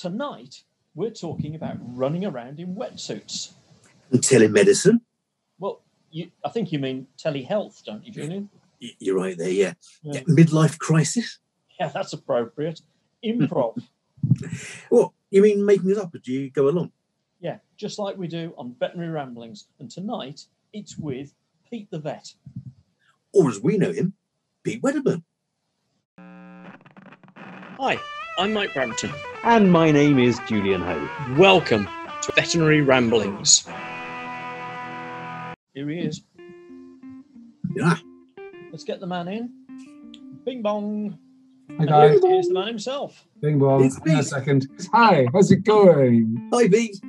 tonight we're talking about running around in wetsuits. And telemedicine. Well, you, I think you mean telehealth, don't you, Julian? You're right there, yeah. Yeah. yeah. Midlife crisis. Yeah, that's appropriate. Improv. well, You mean making it up as you go along? yeah, just like we do on Veterinary Ramblings. And tonight it's with Pete the vet. Or as we know him, Pete Wedderburn. Hi, I'm Mike Brampton. And my name is Julian Ho. Welcome to Veterinary Ramblings. Here he is. Yeah. Let's get the man in. Bing bong. Hi And guys, here- Here's the man himself. Bing Bong. It's In a me. second. Hi, how's it going? Hi, Pete.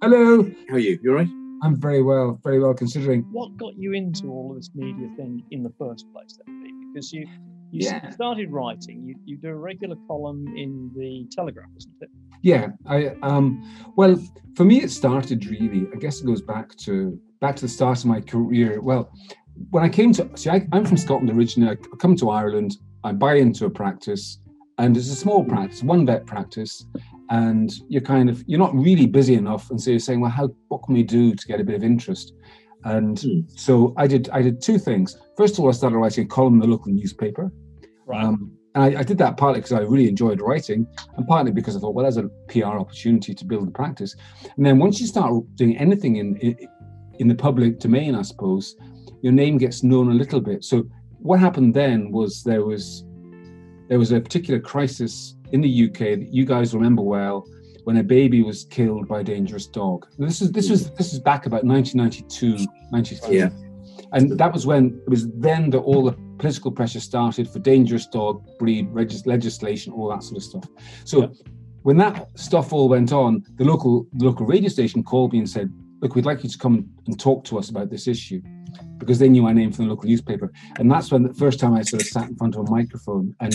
Hello. How are you? You all right? I'm very well, very well considering. What got you into all of this media thing in the first place, then, Pete? Because you you Yeah. started writing. You, you do a regular column in the Telegraph, isn't it? Yeah, I um well, for me it started really, I guess it goes back to back to the start of my career. Well, when I came to see I, I'm from Scotland originally, I come to Ireland, I buy into a practice, and it's a small practice, one vet practice, and you're kind of you're not really busy enough, and so you're saying, well, how what can we do to get a bit of interest? And Hmm. so I did I did two things. First of all, I started writing a column in the local newspaper. Right. Um, and I, I did that partly because I really enjoyed writing, and partly because I thought, well, there's a PR opportunity to build the practice. And then once you start doing anything in in, in the public domain, I suppose, your name gets known a little bit. So what happened then was there was there was a particular crisis in the UK that you guys remember well when a baby was killed by a dangerous dog. Now, This is this was this is back about 1992, 93. Yeah. And that was when it was then that all the political pressure started for dangerous dog breed regis- legislation, all that sort of stuff. So Yeah. when that stuff all went on, the local the local radio station called me and said, "Look, we'd like you to come and talk to us about this issue," because they knew my name from the local newspaper. And that's when the first time I sort of sat in front of a microphone. And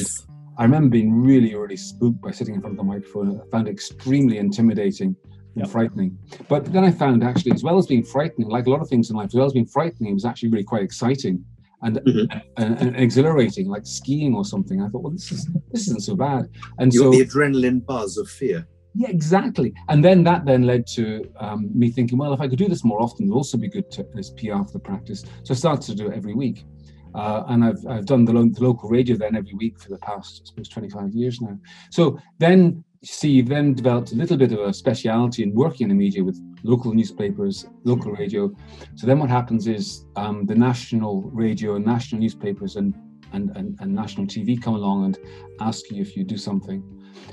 I remember being really, really spooked by sitting in front of the microphone. I found it extremely intimidating and Yep. frightening. But then I found actually, as well as being frightening, like a lot of things in life, as well as being frightening, it was actually really quite exciting and, Mhm. and, and exhilarating, like skiing or something. I thought, well, this is this isn't so bad. And You so the adrenaline buzz of fear. yeah, exactly. And then that then led to um, me thinking, well, if I could do this more often, it would also be good to, as PR for the practice. So I started to do it every week. Uh, and I've, I've done the, lo- the local radio then every week for the past, I suppose, 25 years now. So then, see, you've then developed a little bit of a speciality in working in the media with local newspapers, local radio. So then what happens is um, the national radio and national newspapers and, and, and, and national TV come along and ask you if you do something.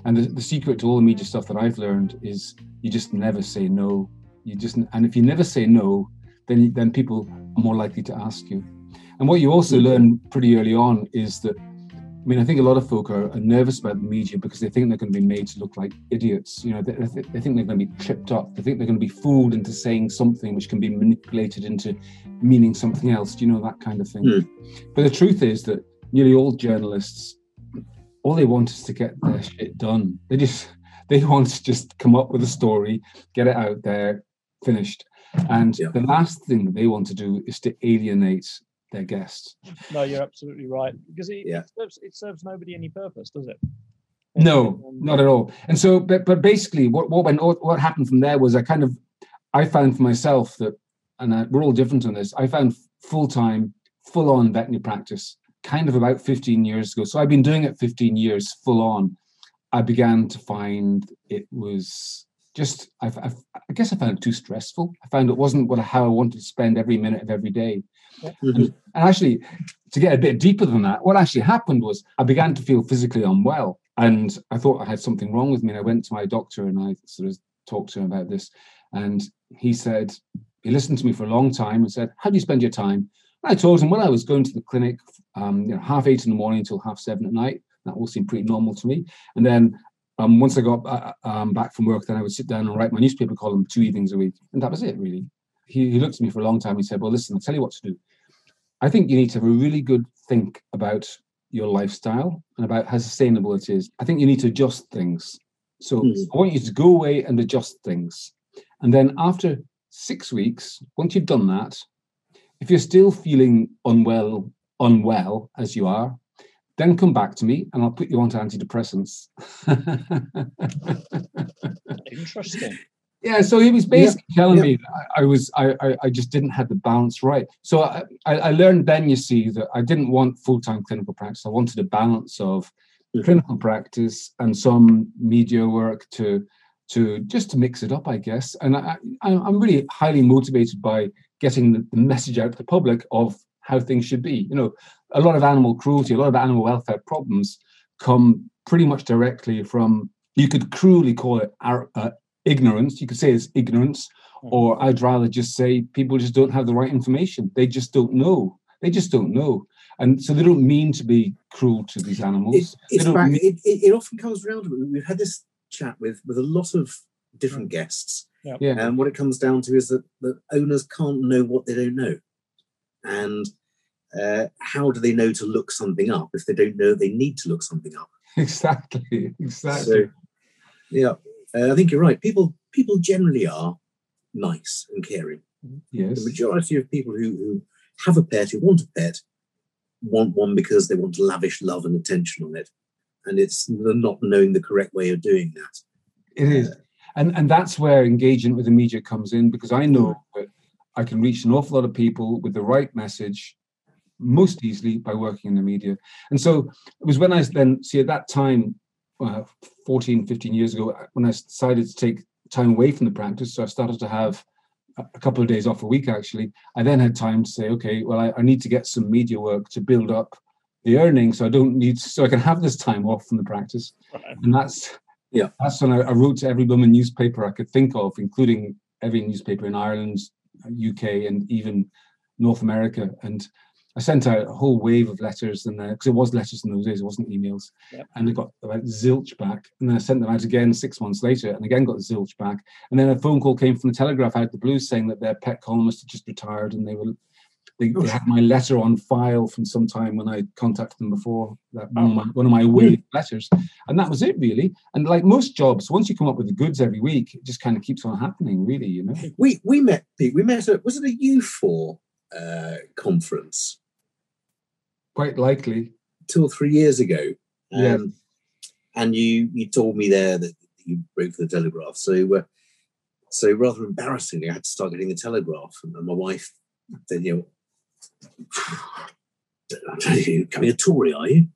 And the, the secret to all the media stuff that I've learned is you just never say no. You just and if you never say no, then then people are more likely to ask you. And what you also learn pretty early on is that I mean, I think a lot of folk are, are nervous about the media because they think they're going to be made to look like idiots. You know, they, they, thi- they think they're going to be tripped up. They think they're going to be fooled into saying something which can be manipulated into meaning something else. Do you know that kind of thing? Hmm. But the truth is that nearly all journalists, all they want is to get their shit done. They just they want to just come up with a story, get it out there, finished. And Yeah. the last thing that they want to do is to alienate their guests. No, you're absolutely right. Because it, Yeah. it, serves, it serves nobody any purpose, does it? No, not at all. And so, but but basically, what what went what happened from there was I kind of I found for myself that, and I, we're all different on this. I found full time, full on veterinary practice kind of about 15 years ago. So I've been doing it 15 years full on. I began to find it was just I've, I've, I guess I found it too stressful. I found it wasn't what how I wanted to spend every minute of every day. Mhm. And actually, to get a bit deeper than that, what actually happened was I began to feel physically unwell. And I thought I had something wrong with me. And I went to my doctor and I sort of talked to him about this. And he said, he listened to me for a long time and said, How do you spend your time? And I told him, Well, I was going to the clinic um, you know, half eight in the morning until half seven at night. That all seemed pretty normal to me. And then um, once I got uh, um, back from work, then I would sit down and write my newspaper column two evenings a week. And that was it, really. He, he looked at me for a long time. He said, Well, listen, I'll tell you what to do. I think you need to have a really good think about your lifestyle and about how sustainable it is. I think you need to adjust things. So Hmm. I want you to go away and adjust things. And then after six weeks, once you've done that, if you're still feeling unwell, unwell as you are, then come back to me and I'll put you onto antidepressants. Interesting. Yeah, so he was basically telling yeah. me that I, I was I, I I just didn't have the balance right. So I, I I learned then, you see, that I didn't want full time clinical practice. I wanted a balance of Mhm. clinical practice and some media work to to just to mix it up, I guess. And I, I I'm really highly motivated by getting the, the message out to the public of how things should be. You know, a lot of animal cruelty, a lot of animal welfare problems come pretty much directly from you could cruelly call it ar- uh, ignorance. You could say it's ignorance, or I'd rather just say people just don't have the right information. They just don't know. They just don't know, and so they don't mean to be cruel to these animals. It, it's back, mean- it, it, it often comes around. We've had this chat with with a lot of different guests, yeah, and what it comes down to is that that owners can't know what they don't know, and uh, how do they know to look something up if they don't know they need to look something up? exactly, exactly. So, yeah, uh, I think you're right. People people generally are nice and caring. yes, The majority of people who, who have a pet, who want a pet, want one because they want to lavish love and attention on it. And it's not knowing the correct way of doing that. It is. And and that's where engagement with the media comes in because I know that I can reach an awful lot of people with the right message most easily by working in the media. And so it was when I then see at that time, uh, 14, 15 years ago, when I decided to take time away from the practice. So I started to have a couple of days off a week actually. I then had time to say, okay, well, I, I need to get some media work to build up the earnings so I don't need so I can have this time off from the practice Right. and that's Yeah. that's when I, I wrote to every woman newspaper I could think of, including every newspaper in Ireland, UK, and even North America. And I sent out a whole wave of letters, and because it was letters in those days, it wasn't emails, Yep. and I got about zilch back. And then I sent them out again six months later, and again got zilch back. And then a phone call came from the Telegraph out of the blue saying that their pet columnist had just retired, and they were they, they had my letter on file from some time when I contacted them before that one, of my, one of my wave letters, and that was it really. And like most jobs, once you come up with the goods every week, it just kind of keeps on happening, really. You know. We we met Pete. We met at was it a U4 uh, conference Quite likely. two or three years ago? Um, Yeah. And you you told me there that you wrote for the Telegraph. So uh, so rather embarrassingly, I had to start getting the Telegraph, and, and my wife said, you know. You're coming a Tory, are you?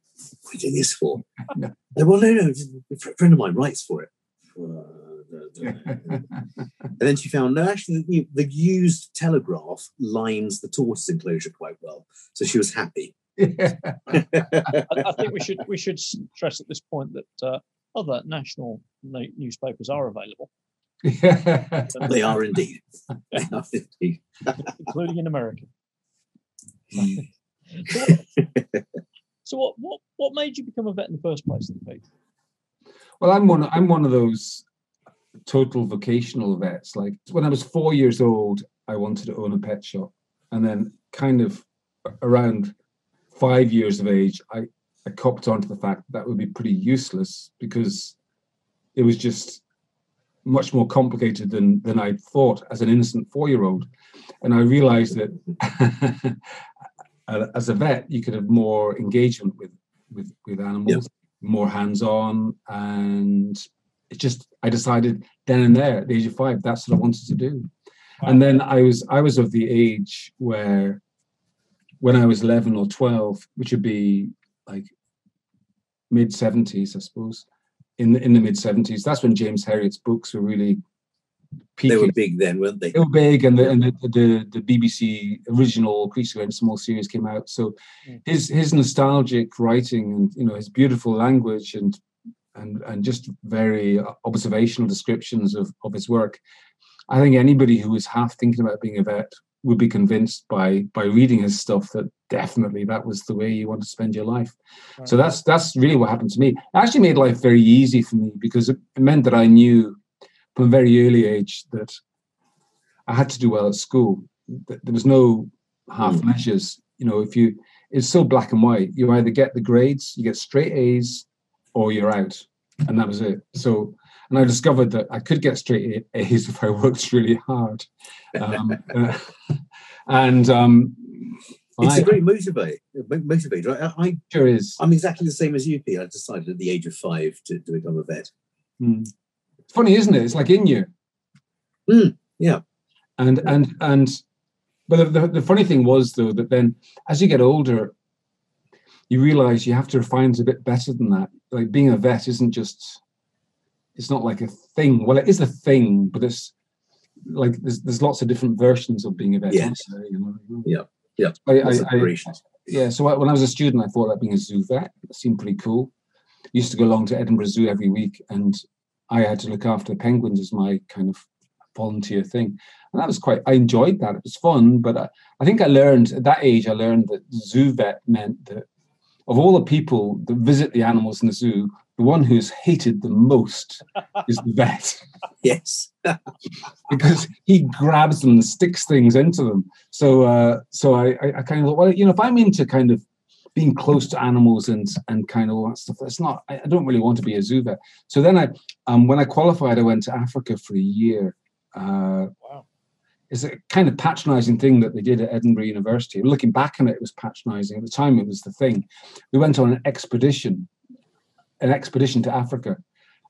What are you doing this for? No. Said, well, no, no. A friend of mine writes for it. and then she found no, actually, the, the used telegraph lines the tortoise enclosure quite well, so she was happy. I, I think we should we should stress at this point that uh, other national na- newspapers are available, They are indeed. They are indeed. including in America. Mm. So what, what what made you become a vet in the first place, then, Pete? well, I'm one. I'm one of those total vocational vets. Like when I was four years old, I wanted to own a pet shop, and then kind of around five years of age, I I copped onto the fact that, that would be pretty useless because it was just much more complicated than than I thought as an innocent four year old, and I realized that as a vet you could have more engagement with with with animals, more hands on, and it just I decided then and there at the age of five that's what I wanted to do, and then I was I was of the age where when I was 11 or 12, which would be like mid 70s, I suppose, in the, in the mid 70s, that's when James Herriot's books were really They were big then, weren't they? They were big, and the and the, the, the BBC original Creature and Small series came out. So Mm. his his nostalgic writing and you know his beautiful language and and and just very observational descriptions of of his work. I think anybody who is half thinking about being a vet would be convinced by by reading his stuff that definitely that was the way you want to spend your life. So that's that's really what happened to me. It actually made life very easy for me because it meant that I knew from a very early age that I had to do well at school. There was no half Mm. measures. You know, if you it's so black and white. You either get the grades, you get straight A's, or you're out, and that was it. So, and I discovered that I could get straight A's if I worked really hard, um, uh, and um, It's I, a great motivator. Motivator. I, I, sure is. I'm exactly the same as you, Pete. I decided at the age of five to, to become a vet. Mm. It's funny, isn't it? It's like in you. Mm, yeah. And and and but the, the funny thing was though that then as you get older, you realize you have to refine it a bit better than that. Like being a vet isn't just it's not like a thing. Well, it is a thing, but it's like there's there's lots of different versions of being a vet. Yeah. also, you know? Yeah. Yeah. I, I, I, yeah. So I, when I was a student, I thought about being a zoo vet. It seemed pretty cool. used to go along to Edinburgh Zoo every week, and I had to look after the penguins as my kind of volunteer thing. And that was quite. I enjoyed that. It was fun, but I, I think I learned at that age. I learned that zoo vet meant that of all the people that visit the animals in the zoo, the one who's hated the most is the vet Yes. because he grabs them and sticks things into them. So, uh, so I, I, I kind of thought, well, you know, if I'm into kind of being close to animals and and kind of all that stuff, that's not. I, I don't really want to be a zoo vet. So then I, um, when I qualified, I went to Africa for a year. Uh, Wow. it's a kind of patronizing thing that they did at Edinburgh University. Looking back on it, it was patronizing. At the time, it was the thing. We went on an expedition, an expedition to Africa.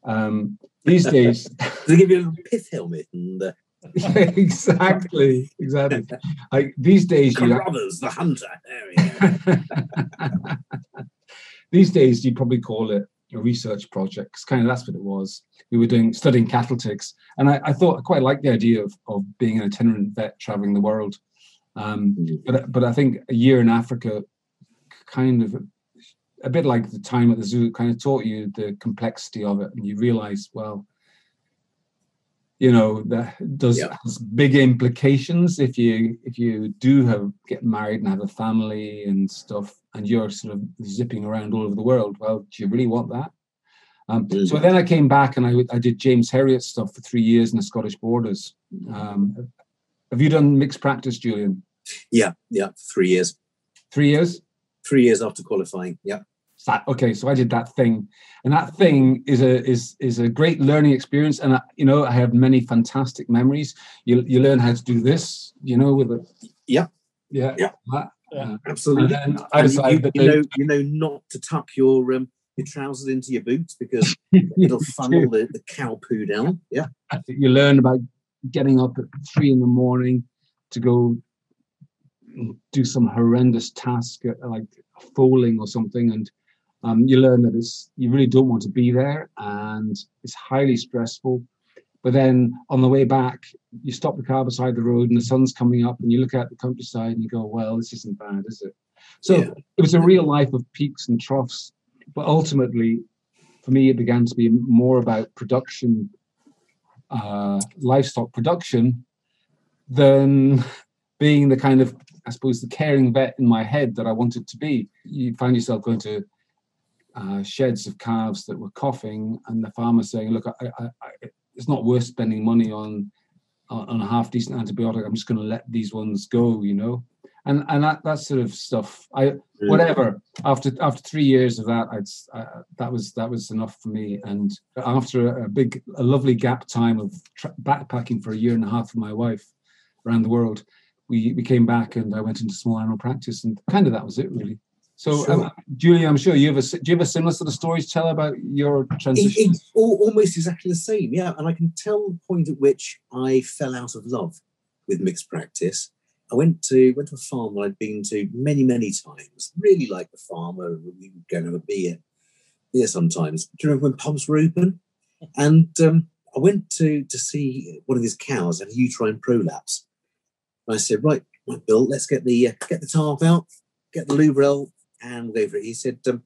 Um, these days, They give you a little pith helmet and uh, exactly, exactly. Like these days, you Carruthers, the hunter. These days you probably call it a research project. 'cause kind of that's what it was. We were doing studying cattle ticks, and I, I thought I quite liked the idea of of being an itinerant vet traveling the world. Um, but but I think a year in Africa, kind of a bit like the time at the zoo, kind of taught you the complexity of it, and you realize, well, you know, that does Yeah. has big implications if you if you do have get married and have a family and stuff, and you're sort of zipping around all over the world. Well, do you really want that? Um, so Mhm. then I came back and I, I did James Herriot stuff for three years in the Scottish Borders. Um, have you done mixed practice, Julian? Yeah, yeah. Three years. Three years? Three years after qualifying. Yeah. That, okay, so I did that thing, and that thing is a is is a great learning experience, and I, you know I have many fantastic memories. You you learn how to do this, you know, with a Yeah. yeah, Yeah. that. Yeah. Uh, and Absolutely. then I decided you, that you the- know, you know not to tuck your um, your trousers into your boots because it'll funnel the, the cow poo down. Yeah. you learn about getting up at three in the morning to go do some horrendous task uh, like foaling or something and um, you learn that it's you really don't want to be there and it's highly stressful but then on the way back you stop the car beside the road and the sun's coming up and you look at the countryside and you go well this isn't bad is it so Yeah. it was a real life of peaks and troughs but ultimately for me it began to be more about production uh, livestock production than being the kind of, I suppose, the caring vet in my head that I wanted to be. You find yourself going to uh, sheds of calves that were coughing, and the farmer saying, "Look, I, I, I, it's not worth spending money on on a half decent antibiotic. I'm just going to let these ones go," you know. And and that that sort of stuff. I whatever after after three years of that i'd uh, that was that was enough for me and after a, a big a lovely gap time of tra- backpacking for a year and a half with my wife around the world we we came back and i went into small animal practice and kind of that was it really so Sure. um, julie i'm sure you have a s- do you have a similar sort of story to tell about your It- transition it's al- almost exactly the same, yeah. And I can tell the point at which I fell out of love with mixed practice. I went to went to a farm that I'd been to many, many times. Really liked the farmer. We would go and have a beer, beer sometimes. Do you remember when pubs were open? And um, I went to to see one of his cows had a uterine prolapse. I said, right, right, Bill, let's get the uh, get the tarp out, get the Lubrel, and we'll go for it. He said, um,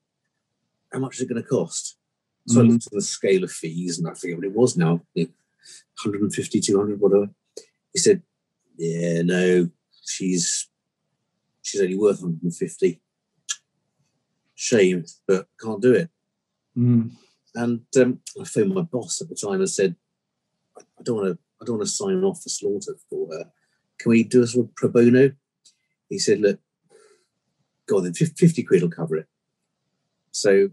how much is it going to cost? So I Mhm. looked at the scale of fees and I forget what it was now, you 150, 200, whatever. He said, Yeah, no, she's she's only worth 150. Shame, but can't do it. Mm. And um, I phoned my boss at the time and said, I I don't want to I don't want to sign off for slaughter for her. Can we do a sort of pro bono? He said, Look, go on then, 50 50 quid will cover it. So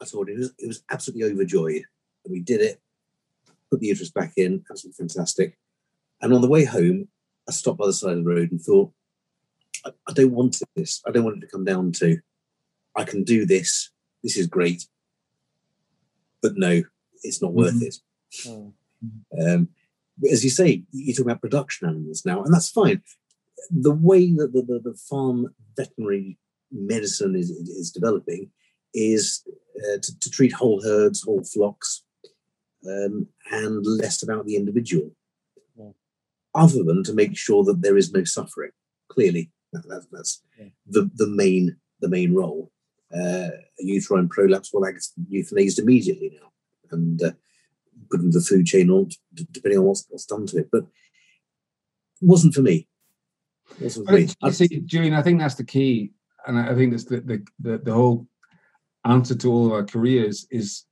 I told him he was, he was absolutely overjoyed. And we did it, put the uterus back in, absolutely fantastic. And on the way home, I stopped by the side of the road and thought, I, I don't want this. I don't want it to come down to, I can do this. This is great. But no, it's not worth Mhm. it. Mm. Um, as you say, you talk about production animals now, and that's fine. The way that the, the, the farm veterinary medicine is, is developing is uh, to, to, treat whole herds, whole flocks, um, and less about the individual, yeah. other than to make sure that there is no suffering. Clearly, that, that, that's yeah. the, the main the main role. Uh, a uterine prolapse, well, that euthanized immediately now, and uh, put into the food chain, or depending on what's, what's done to it. But it wasn't for me. It wasn't for me. I see, Julian. I think that's the key, and I think that's the the, the, the whole answer to all of our careers is,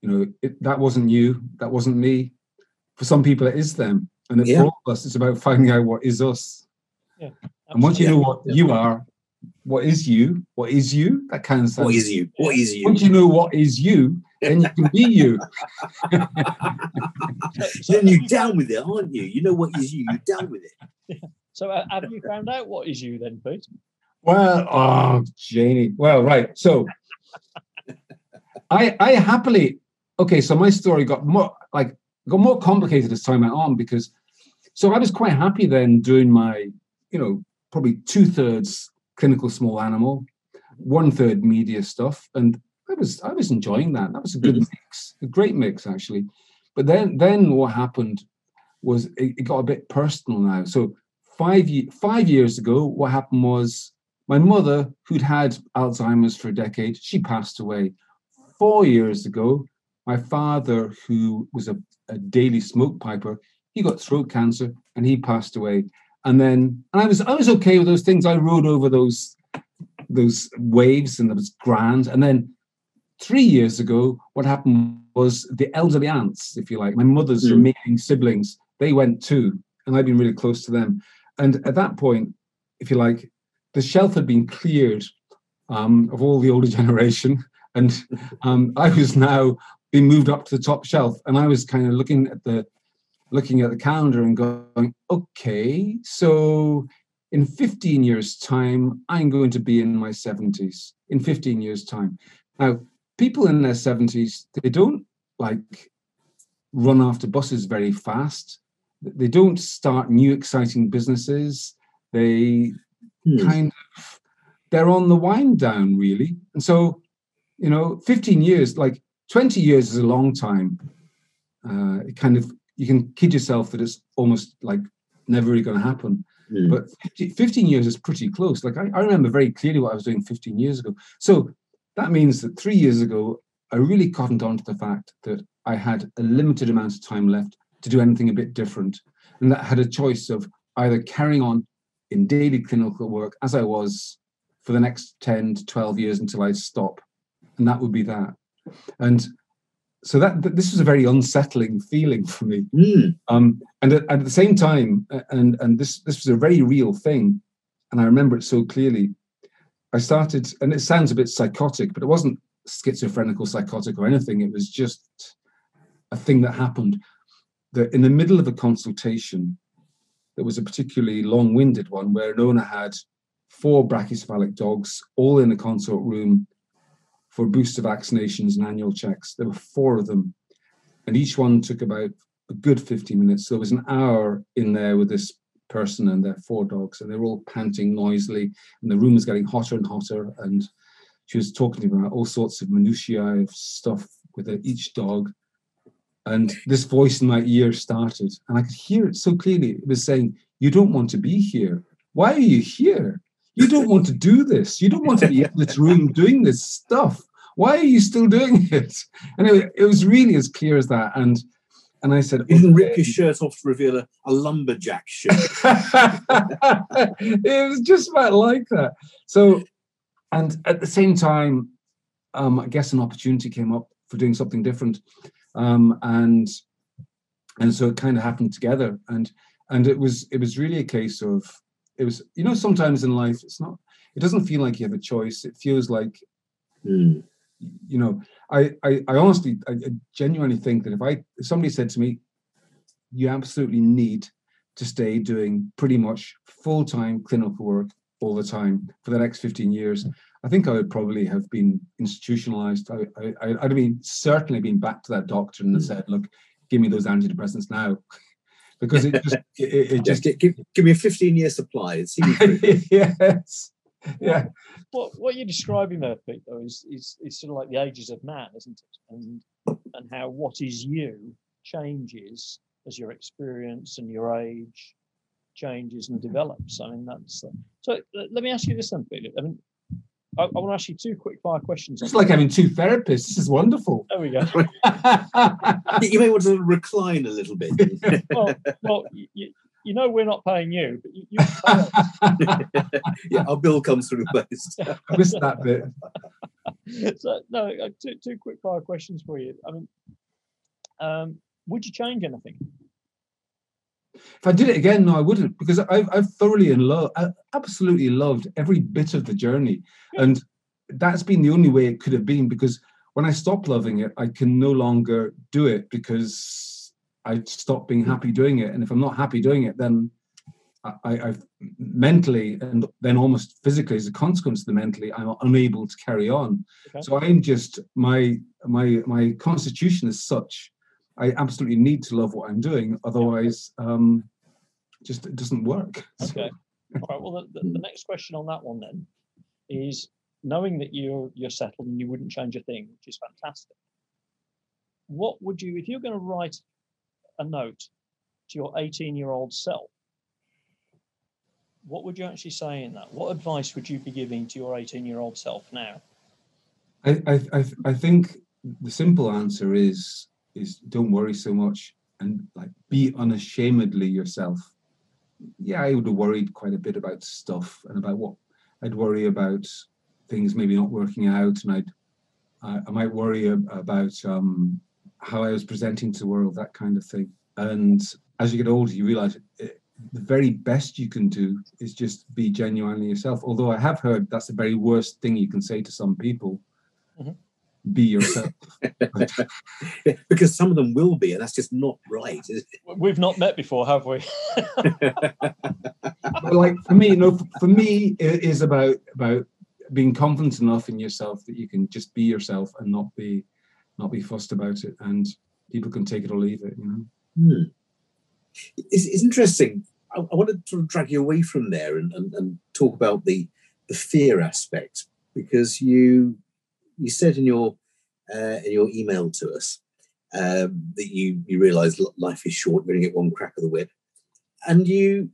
you know, it, that wasn't you, that wasn't me. For some people, it is them, and yeah. for all of us, it's about finding out what is us. Yeah, and once you know what yeah. you are, what is you, what is you, that kind of stuff. What is you? What is you? Once you know what is you, then you can be you. then you're down with it, aren't you? You know what is you, you're down with it. So uh, have you found out what is you then, Pete? Well, oh, Janie. Well, right. So I I happily okay. So my story got more like got more complicated as time went on because so I was quite happy then doing my you know probably two thirds clinical small animal, one third media stuff, and I was I was enjoying that. That was a good mm-hmm. mix, a great mix actually. But then then what happened was it, it got a bit personal now. So five five years ago, what happened was my mother, who'd had Alzheimer's for a decade, she passed away. Four years ago, my father, who was a, a daily smoke piper, he got throat cancer and he passed away. And then and I was I was okay with those things. I rode over those those waves and it was grand. And then three years ago, what happened was the elderly aunts, if you like, my mother's mm. remaining siblings, they went too. And I've been really close to them. And at that point, if you like, the shelf had been cleared um, of all the older generation, and um, I was now being moved up to the top shelf, and I was kind of looking at the looking at the calendar and going, okay, so in 15 years' time, I'm going to be in my 70s. In 15 years' time, now people in their 70s they don't like run after buses very fast. They don't start new exciting businesses. They hmm. kind of they're on the wind down really and so you know 15 years like 20 years is a long time uh, it kind of you can kid yourself that it's almost like never really going to happen hmm. but 15 years is pretty close like I, I remember very clearly what i was doing 15 years ago so that means that three years ago i really cottoned on to the fact that i had a limited amount of time left to do anything a bit different and that I had a choice of either carrying on in daily clinical work as I was for the next 10 to 12 years until I stop. And that would be that. And so that, this was a very unsettling feeling for me. Mm. Um, and at, at, the same time, and, and this, this was a very real thing, and I remember it so clearly. I started, and it sounds a bit psychotic, but it wasn't schizophrenic or psychotic or anything. It was just a thing that happened. That in the middle of a consultation, there was a particularly long-winded one where an owner had four brachycephalic dogs all in a consult room for booster vaccinations and annual checks. There were four of them, and each one took about a good 15 minutes. So there was an hour in there with this person and their four dogs, and they were all panting noisily, and the room was getting hotter and hotter. And she was talking about all sorts of minutiae of stuff with each dog. And this voice in my ear started, and I could hear it so clearly. It was saying, You don't want to be here. Why are you here? You don't want to do this. You don't want to be in this room doing this stuff. Why are you still doing it? And it, it was really as clear as that. And and I said, You didn't rip your shirt off to reveal a, a lumberjack shirt. it was just about like that. So, and at the same time, um, I guess an opportunity came up for doing something different um, and and so it kind of happened together and and it was it was really a case of it was you know sometimes in life it's not it doesn't feel like you have a choice it feels like mm. you know I, I i honestly I, genuinely think that if i if somebody said to me you absolutely need to stay doing pretty much full-time clinical work all the time for the next 15 years I think I would probably have been institutionalized. I, I, would have been certainly been back to that doctor and mm. said, look, give me those antidepressants now, because it just it, it just give, give me a 15 year supply. See me through. yes, yeah, What what you're describing there, Pete, though, is, is is sort of like the ages of man, isn't it? And and how what is you changes as your experience and your age changes and develops. I mean, that's uh, so. Let me ask you this then, Pete. I mean, I, I want to ask you two quick fire questions. it's like having two therapists. This is wonderful. There we go. you may want to recline a little bit. Well, well, you, you know we're not paying you, but you, you pay us. yeah, our bill comes through post. I missed that bit. so no, uh, two two quick fire questions for you. I mean, um, would you change anything? If I did it again, no, I wouldn't, because I've, I've thoroughly and love, I absolutely loved every bit of the journey, and that's been the only way it could have been. Because when I stop loving it, I can no longer do it because I stop being happy doing it, and if I'm not happy doing it, then I, I I've mentally and then almost physically, as a consequence of the mentally, I'm unable to carry on. Okay. So I'm just my my my constitution is such. I absolutely need to love what I'm doing, otherwise, um, just it doesn't work. Okay. All right. Well, the, the, the next question on that one then is knowing that you're you're settled and you wouldn't change a thing, which is fantastic. What would you, if you're going to write a note to your 18 year old self? What would you actually say in that? What advice would you be giving to your 18 year old self now? I, I, I, I think the simple answer is is don't worry so much and like be unashamedly yourself. Yeah, I would have worried quite a bit about stuff and about what I'd worry about things maybe not working out, and I'd I, I might worry about um, how I was presenting to the world, that kind of thing. And as you get older, you realize it, the very best you can do is just be genuinely yourself. Although I have heard that's the very worst thing you can say to some people. Mhm. Be yourself. because some of them will be, and that's just not right. We've not met before, have we? but like for me, you know, for, for me, it is about about being confident enough in yourself that you can just be yourself and not be not be fussed about it, and people can take it or leave it. You know. Hmm. It's, it's interesting. I, I want to sort of drag you away from there and, and, and talk about the the fear aspect because you you said in your uh, in your email to us um, that you you realise life is short, you only get one crack of the whip, and you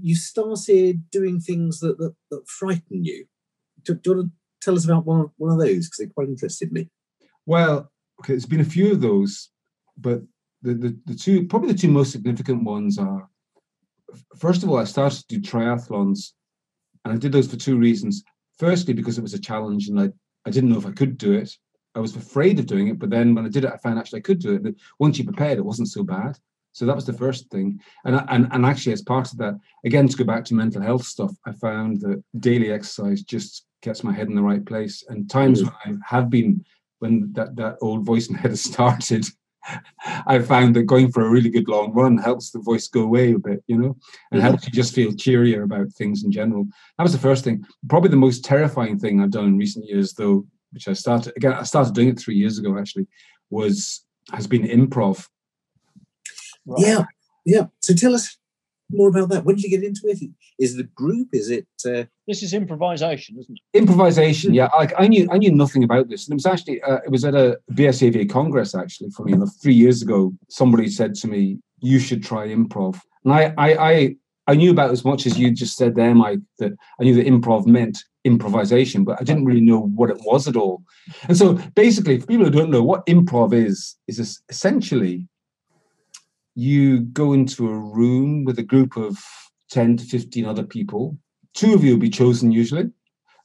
you started doing things that that, that frighten you. Do, do you want to tell us about one one of those because it quite interested me. Well, okay, there's been a few of those, but the, the, the two probably the two most significant ones are first of all, I started to do triathlons, and I did those for two reasons. Firstly, because it was a challenge, and I, I didn't know if I could do it. I was afraid of doing it, but then when I did it, I found actually I could do it. Once you prepared, it wasn't so bad. So that was the first thing. And, and and actually, as part of that, again to go back to mental health stuff, I found that daily exercise just gets my head in the right place. And times mm. when I have been when that, that old voice in the head started, I found that going for a really good long run helps the voice go away a bit, you know, and Mhm. helps you just feel cheerier about things in general. That was the first thing. Probably the most terrifying thing I've done in recent years, though, which I started again, I started doing it three years ago actually, was has been improv. Right. Yeah, yeah. So tell us more about that. When did you get into it? Is the group? Is it? Uh, This is improvisation, isn't it? improvisation yeah like i knew i knew nothing about this and it was actually uh, it was at a bsava congress actually funny enough three years ago somebody said to me you should try improv and i i i, I knew about as much as you just said there mike that i knew that improv meant improvisation but i didn't really know what it was at all and so basically for people who don't know what improv is is essentially you go into a room with a group of 10 to 15 other people. Two of you will be chosen usually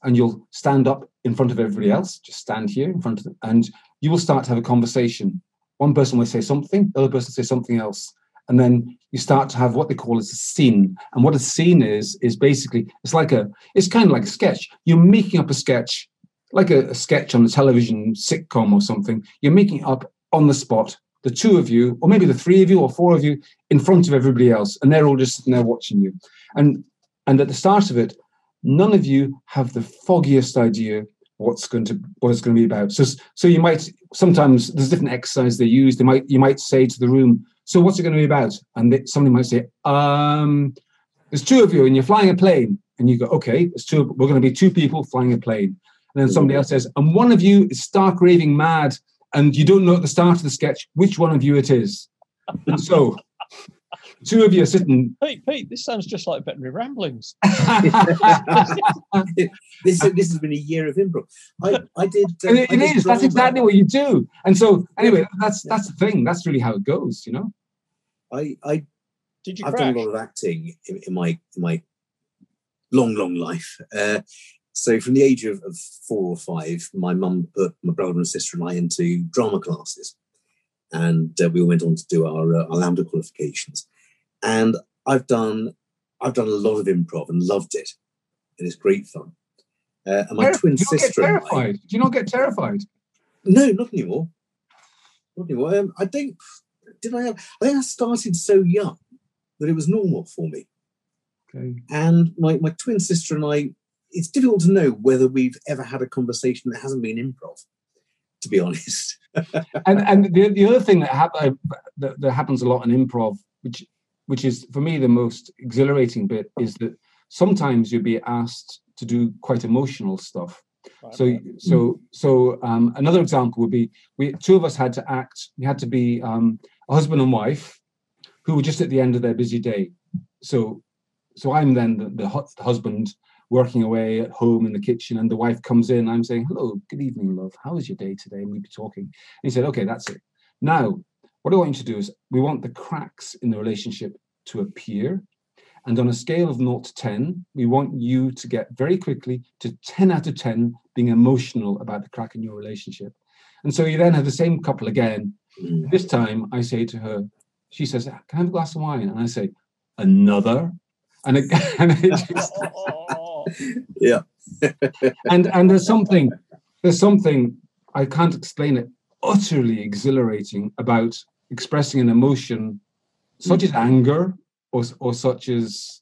and you'll stand up in front of everybody else. Just stand here in front of them and you will start to have a conversation. One person will say something the other person will say something else and then you start to have what they call as a scene. And what a scene is is basically it's like a it's kind of like a sketch. You're making up a sketch like a, a sketch on a television sitcom or something. You're making it up on the spot the two of you or maybe the three of you or four of you in front of everybody else and they're all just sitting there watching you and and at the start of it, none of you have the foggiest idea what's going to what it's going to be about. So so you might sometimes there's different exercises they use. They might you might say to the room, so what's it going to be about? And they, somebody might say, um, there's two of you and you're flying a plane. And you go, okay, it's two. We're going to be two people flying a plane. And then somebody else says, and one of you is stark raving mad, and you don't know at the start of the sketch which one of you it is. And so two of you are sitting. Pete, Pete, this sounds just like veterinary ramblings. this, this has been a year of improv. I, I did. Uh, And it, I it did is. That's drama. exactly what you do. And so, anyway, that's that's the thing. That's really how it goes, you know. I, I Did you I've crash? done a lot of acting in, in my in my long, long life. Uh, so from the age of, of four or five, my mum put my brother and sister and I into drama classes, and uh, we all went on to do our uh, our LAMDA qualifications. And I've done I've done a lot of improv and loved it, and it's great fun. Uh, and my twin do you get sister I, terrified? Do you not get terrified? no, not anymore. Not anymore. Um, I don't. Did I have? I think I started so young that it was normal for me. Okay. And my, my twin sister and I, it's difficult to know whether we've ever had a conversation that hasn't been improv, to be honest. and and the, the other thing that, hap- uh, that that happens a lot in improv, which which is for me the most exhilarating bit, is that sometimes you'll be asked to do quite emotional stuff. Right, So so so um, another example would be we two of us had to act. We had to be um, a husband and wife who were just at the end of their busy day. So so I'm then the, the, hu- the husband working away at home in the kitchen, and the wife comes in. I'm saying, "Hello, good evening, love. How was your day today?" And we'd be talking. And he said, "Okay, that's it. Now, what I want you to do is we want the cracks in the relationship to appear." And on a scale of 0 to 10, we want you to get very quickly to 10 out of 10 being emotional about the crack in your relationship. And so you then have the same couple again. Mm. This time I say to her, she says, Can I have a glass of wine? And I say, Another. And it, and, it just, Yeah. and and there's something, there's something I can't explain it, utterly exhilarating about expressing an emotion such as anger or or such as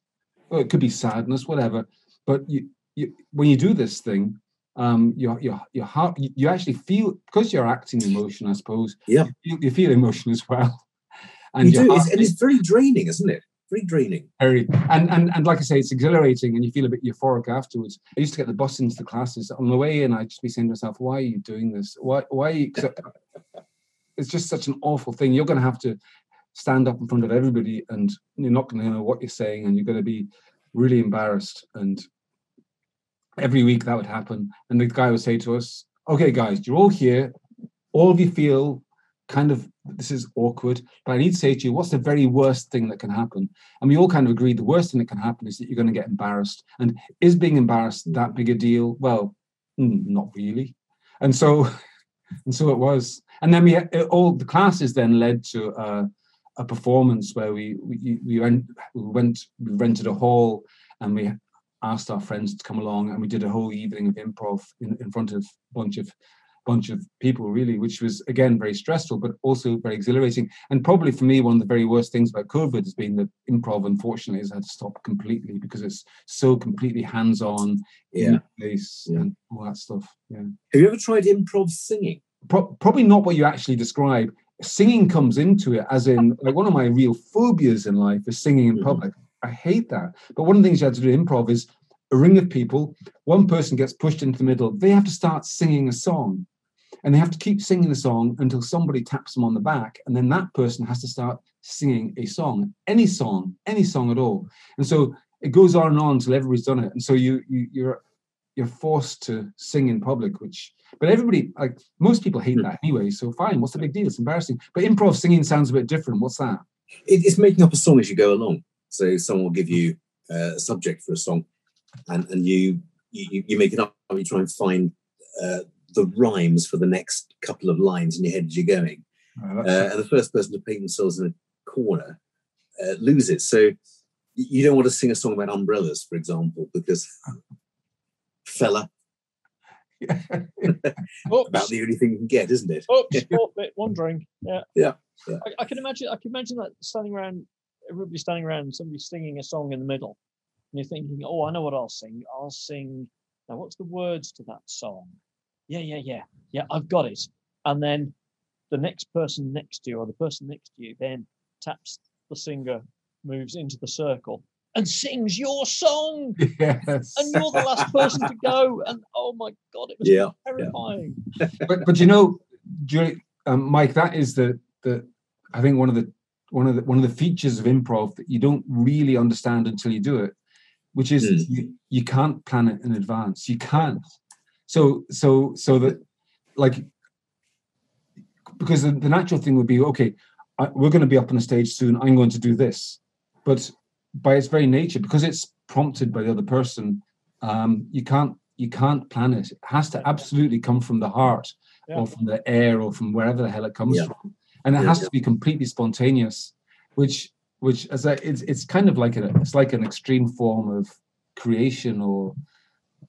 well, it could be sadness, whatever. But you, you when you do this thing, um, your your your heart you, you actually feel because you're acting emotion, I suppose. Yeah. You, you feel emotion as well. You do, heart it's, and it's very draining, isn't it? Very draining. very and, and and like I say, it's exhilarating and you feel a bit euphoric afterwards. I used to get the bus into the classes on the way in. I'd just be saying to myself, "Why are you doing this? Why? Why?" Are you, 'cause I- it's just such an awful thing. You're going to have to stand up in front of everybody, and you're not going to know what you're saying, and you're going to be really embarrassed. And every week that would happen, and the guy would say to us, "Okay, guys, you're all here. All of you feel." Kind of, this is awkward, but I need to say to you, what's the very worst thing that can happen? And we all kind of agreed the worst thing that can happen is that you're going to get embarrassed. And is being embarrassed that big a deal? Well, not really. And so, and so it was. And then we all the classes then led to uh, a performance where we we we went we went we rented a hall and we asked our friends to come along and we did a whole evening of improv in, in front of a bunch of bunch of people really which was again very stressful but also very exhilarating and probably for me one of the very worst things about covid has been that improv unfortunately has had to stop completely because it's so completely hands-on in Yeah. face Yeah. and all that stuff yeah Have you ever tried improv singing? Pro- probably not what you actually describe singing comes into it as in like one of my real phobias in life is singing in Mhm. public i hate that but one of the things you have to do in improv is a ring of people one person gets pushed into the middle they have to start singing a song and they have to keep singing the song until somebody taps them on the back and then that person has to start singing a song any song any song at all. And so it goes on and on until everybody's done it. And so you, you you're you're forced to sing in public which but everybody like most people hate that anyway so fine what's the big deal? It's embarrassing. But improv singing sounds a bit different. What's that? It's making up a song as you go along. So someone will give you uh, a subject for a song, and and you you, you make it up. You try and find uh, the rhymes for the next couple of lines in your head as you're going. Uh, that's- uh, and the first person to paint themselves in a corner uh, loses. So you don't want to sing a song about umbrellas, for example, because fella, Oops, about the only thing you can get, isn't it? oops, fourth bit, wandering. Yeah. Yeah, yeah. I, I can imagine. I can imagine that standing around, everybody standing around, somebody singing a song in the middle, and you're thinking, "Oh, I know what I'll sing. I'll sing." Now, what's the words to that song? Yeah, yeah, yeah, yeah, I've got it. And then the next person next to you or the person next to you then taps the singer, moves into the circle and sings your song. Yes. And you're the last person to go. And oh my God, it was Yeah. terrifying. but but you know, Julie, um, Mike, that is the the I think one of the one of the one of the features of improv that you don't really understand until you do it, which is Mm. you, you can't plan it in advance. You can't. So so so that like because the, the natural thing would be okay, I, we're going to be up on a stage soon. I'm going to do this, but by its very nature, because it's prompted by the other person, um, you can't you can't plan it. It has to absolutely come from the heart Yeah. or from the air or from wherever the hell it comes Yeah. from, and it Yeah, has yeah. to be completely spontaneous, which which as I, it's it's kind of like a it's like an extreme form of creation or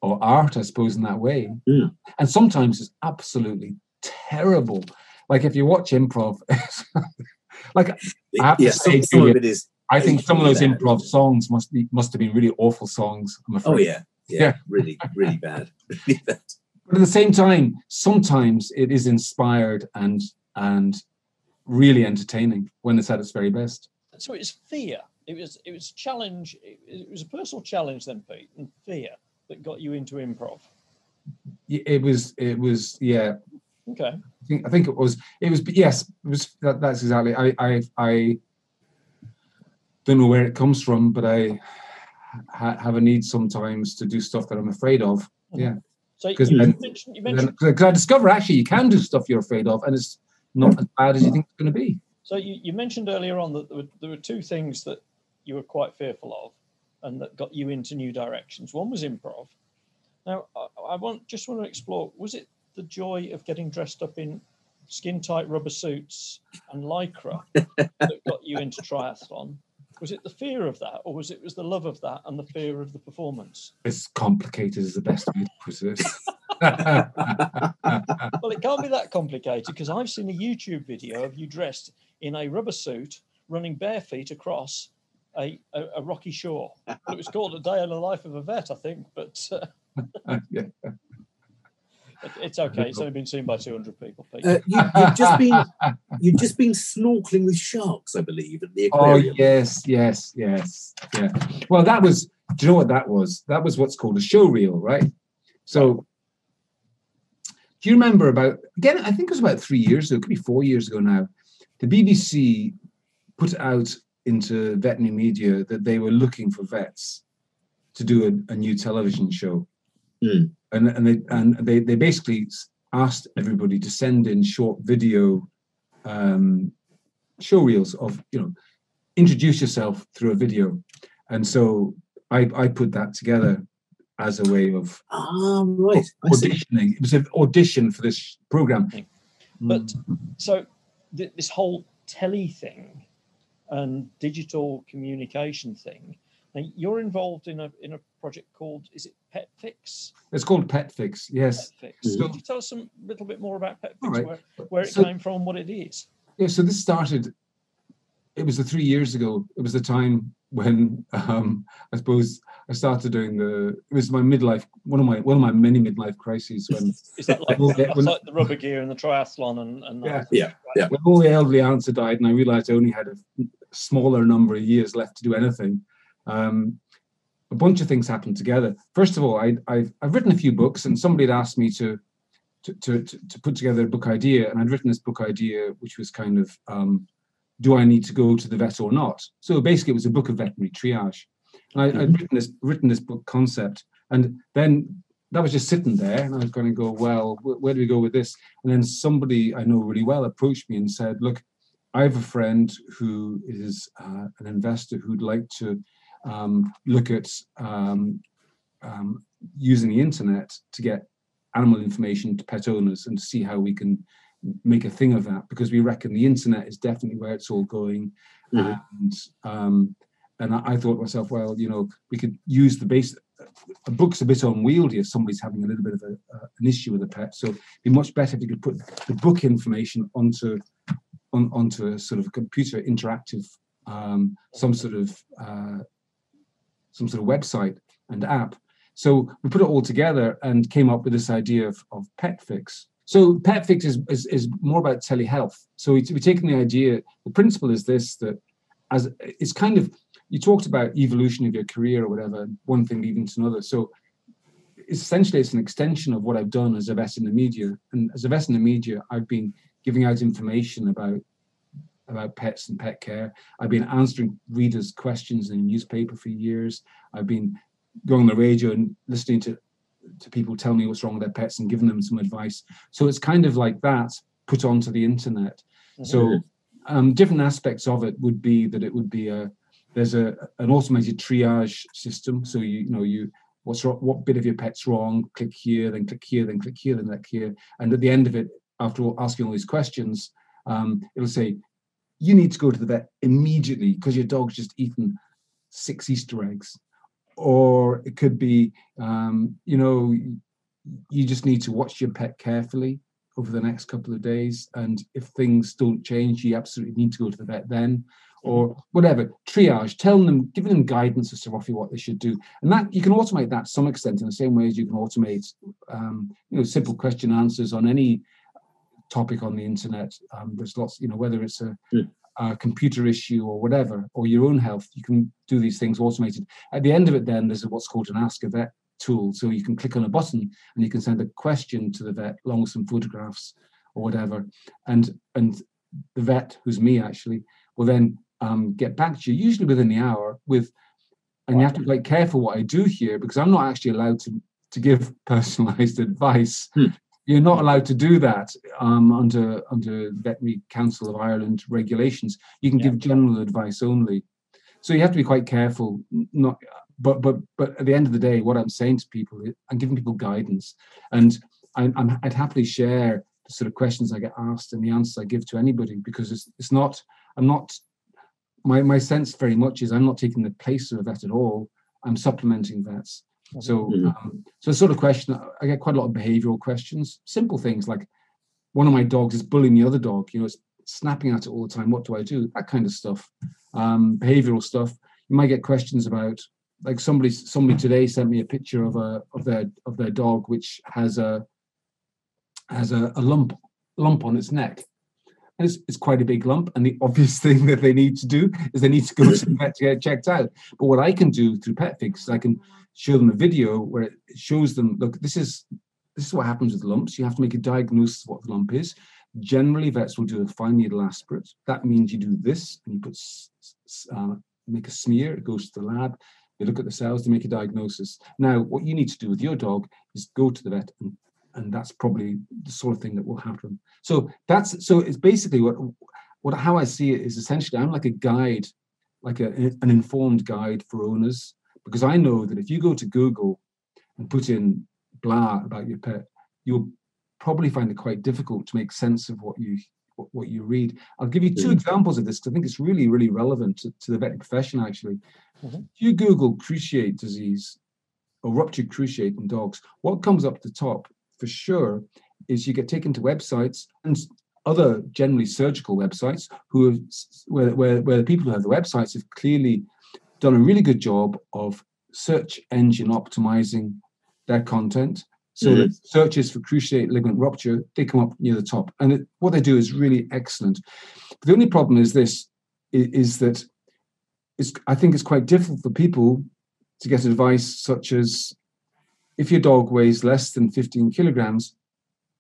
or art, I suppose, in that way. Mm. And sometimes it's absolutely terrible. Like if you watch improv, like I have to say, some, some Julian, of it is. I think some of those Bad. improv songs must be must have been really awful songs. I'm afraid. Oh yeah, yeah, Yeah. really, really bad. Really bad. But at the same time, sometimes it is inspired and and really entertaining when it's at its very best. So it's fear. It was it was challenge. It, it was a personal challenge then, Pete, and fear that got you into improv. It was it was yeah. Okay. I think, I think it was it was yes it was that, that's exactly I I I don't know where it comes from, but I ha- have a need sometimes to do stuff that I'm afraid of. Hmm. Yeah, So you, 'Cause you then- mentioned you mentioned because I discover actually you can do stuff you're afraid of, and it's not as bad as you think it's going to be. so you, you mentioned earlier on that there were, there were two things that you were quite fearful of, and that got you into new directions. One was improv. Now I, I want just want to explore. Was it the joy of getting dressed up in skin tight rubber suits and lycra that got you into triathlon? Was it the fear of that, or was it was the love of that and the fear of the performance? It's complicated is the best way to put it. Well, it can't be that complicated because I've seen a YouTube video of you dressed in a rubber suit running bare feet across a, a, a rocky shore. It was called A Day in the Life of a Vet, I think, but uh, yeah. it, it's okay. It's only been seen by 200 people. Uh, you, you've just been you've just been snorkeling with sharks, I believe, at the aquarium. Oh yes, yes, yes, yeah. Well, that was. Do you know what that was? That was what's called a show reel, right? So, do you remember about again? I think it was about three years ago. It could be four years ago now. The BBC put out into veterinary media that they were looking for vets to do a, a new television show, Hmm. and and they and they they basically asked everybody to send in short video um, show reels of you know introduce yourself through a video and so i i put that together as a way of Ah, right. Auditioning it was an audition for this program But Mm. so th- this whole telly thing and digital communication thing. Now you're involved in a in a project called is it Pet Fix? it's called pet fix yes Pet Fix. Mhm. Could you tell us a little bit more about Pet Fix, All right. where, where it So- came from, what it is? yeah so this started it was the three years ago it was the time when um i suppose i started doing the it was my midlife one of my one of my many midlife crises when Is that like, Well, that's when- like the rubber gear and the triathlon and, and Yeah. Yeah, yeah. when all the elderly aunts had died and I realized I only had a smaller number of years left to do anything, um, a bunch of things happened together. First of all, I, I've, I've written a few books and somebody had asked me to, to, to, to, put together a book idea. And I'd written this book idea, which was kind of, um, do I need to go to the vet or not? So basically it was a book of veterinary triage. And I, I'd written this, written this book concept and then that was just sitting there and I was going to go, well, wh- where do we go with this? And then somebody I know really well approached me and said, Look, I have a friend who is uh, an investor who'd like to um, look at um, um, using the internet to get animal information to pet owners and to see how we can make a thing of that because we reckon the internet is definitely where it's all going. Mhm. And um, and I, I thought to myself, well, you know, we could use the base. A book's a bit unwieldy if somebody's having a little bit of a, uh, an issue with a pet. So it'd be much better if you could put the book information onto on, onto a sort of computer interactive, um, some sort of uh, some sort of website and app. So we put it all together and came up with this idea of, of pet fix. So pet fix is, is, is more about telehealth. So we, we're taking the idea, the principle is this, that as it's kind of, you talked about evolution of your career or whatever, one thing leading to another. So essentially it's an extension of what I've done as a vet in the media. And as a vet in the media, I've been giving out information about about pets and pet care. I've been answering readers' questions in the newspaper for years. I've been going on the radio and listening to to people tell me what's wrong with their pets and giving them some advice. So it's kind of like that put onto the internet. Mm-hmm. So um, different aspects of it would be that it would be a there's a an automated triage system. So you you know you what's wrong, what bit of your pet's wrong, click here, then click here, then click here, then click here, and at the end of it, after all asking all these questions, um, it'll say you need to go to the vet immediately because your dog's just eaten six Easter eggs. Or it could be, um, you know, you just need to watch your pet carefully over the next couple of days. And if things don't change, you absolutely need to go to the vet then or whatever triage telling them giving them guidance as to roughly what they should do and that you can automate that to some extent in the same way as you can automate um, you know simple question answers on any topic on the internet. Um, there's lots, you know, whether it's a, yeah. A, computer issue or whatever, or your own health, you can do these things automated. At the end of it, then there's what's called an Ask a Vet tool. So you can click on a button and you can send a question to the vet along with some photographs or whatever, and and the vet, who's me actually, will then um, get back to you usually within the hour with. And you have to be quite careful what I do here because I'm not actually allowed to to give personalized advice. Hmm you're not allowed to do that um, under under Veterinary Council of Ireland regulations. You can yeah. give general advice only, so you have to be quite careful. Not, but but but at the end of the day, what I'm saying to people, I'm giving people guidance, and I, I'm, I'd happily share the sort of questions I get asked and the answers I give to anybody because it's it's not I'm not my my sense very much is I'm not taking the place of a vet at all. I'm supplementing vets. So, mm-hmm. um, so sort of question, I get quite a lot of behavioral questions, simple things like one of my dogs is bullying the other dog, you know, it's snapping at it all the time. What do I do? That kind of stuff. Um, behavioral stuff. You might get questions about, like somebody, somebody today sent me a picture of a of their of their dog which has a has a, a lump lump on its neck. It's, it's quite a big lump. And the obvious thing that they need to do is they need to go to the vet to get checked out. But what I can do through PetFix is I can show them a video where it shows them, look, this is this is what happens with lumps. You have to make a diagnosis of what the lump is. Generally, vets will do a fine needle aspirate. That means you do this and you put uh, make a smear. It goes to the lab. They look at the cells. to make a diagnosis. Now, what you need to do with your dog is go to the vet, and, and that's probably the sort of thing that will happen. So that's so it's basically what what how I see it is essentially I'm like a guide, like a, an informed guide for owners because I know that if you go to Google and put in blah about your pet, you'll probably find it quite difficult to make sense of what you what you read. I'll give you two mm-hmm. examples of this because I think it's really, really relevant to, to the veterinary profession. Actually, mm-hmm. if you Google cruciate disease or ruptured cruciate in dogs, what comes up the top for sure is you get taken to websites and other generally surgical websites who have, where, where, where the people who have the websites have clearly done a really good job of search engine optimizing their content. So mm-hmm. that searches for cruciate ligament rupture, they come up near the top. And it, what they do is really excellent. But the only problem is this, is, is that it's, I think it's quite difficult for people to get advice such as if your dog weighs less than 15 kilograms,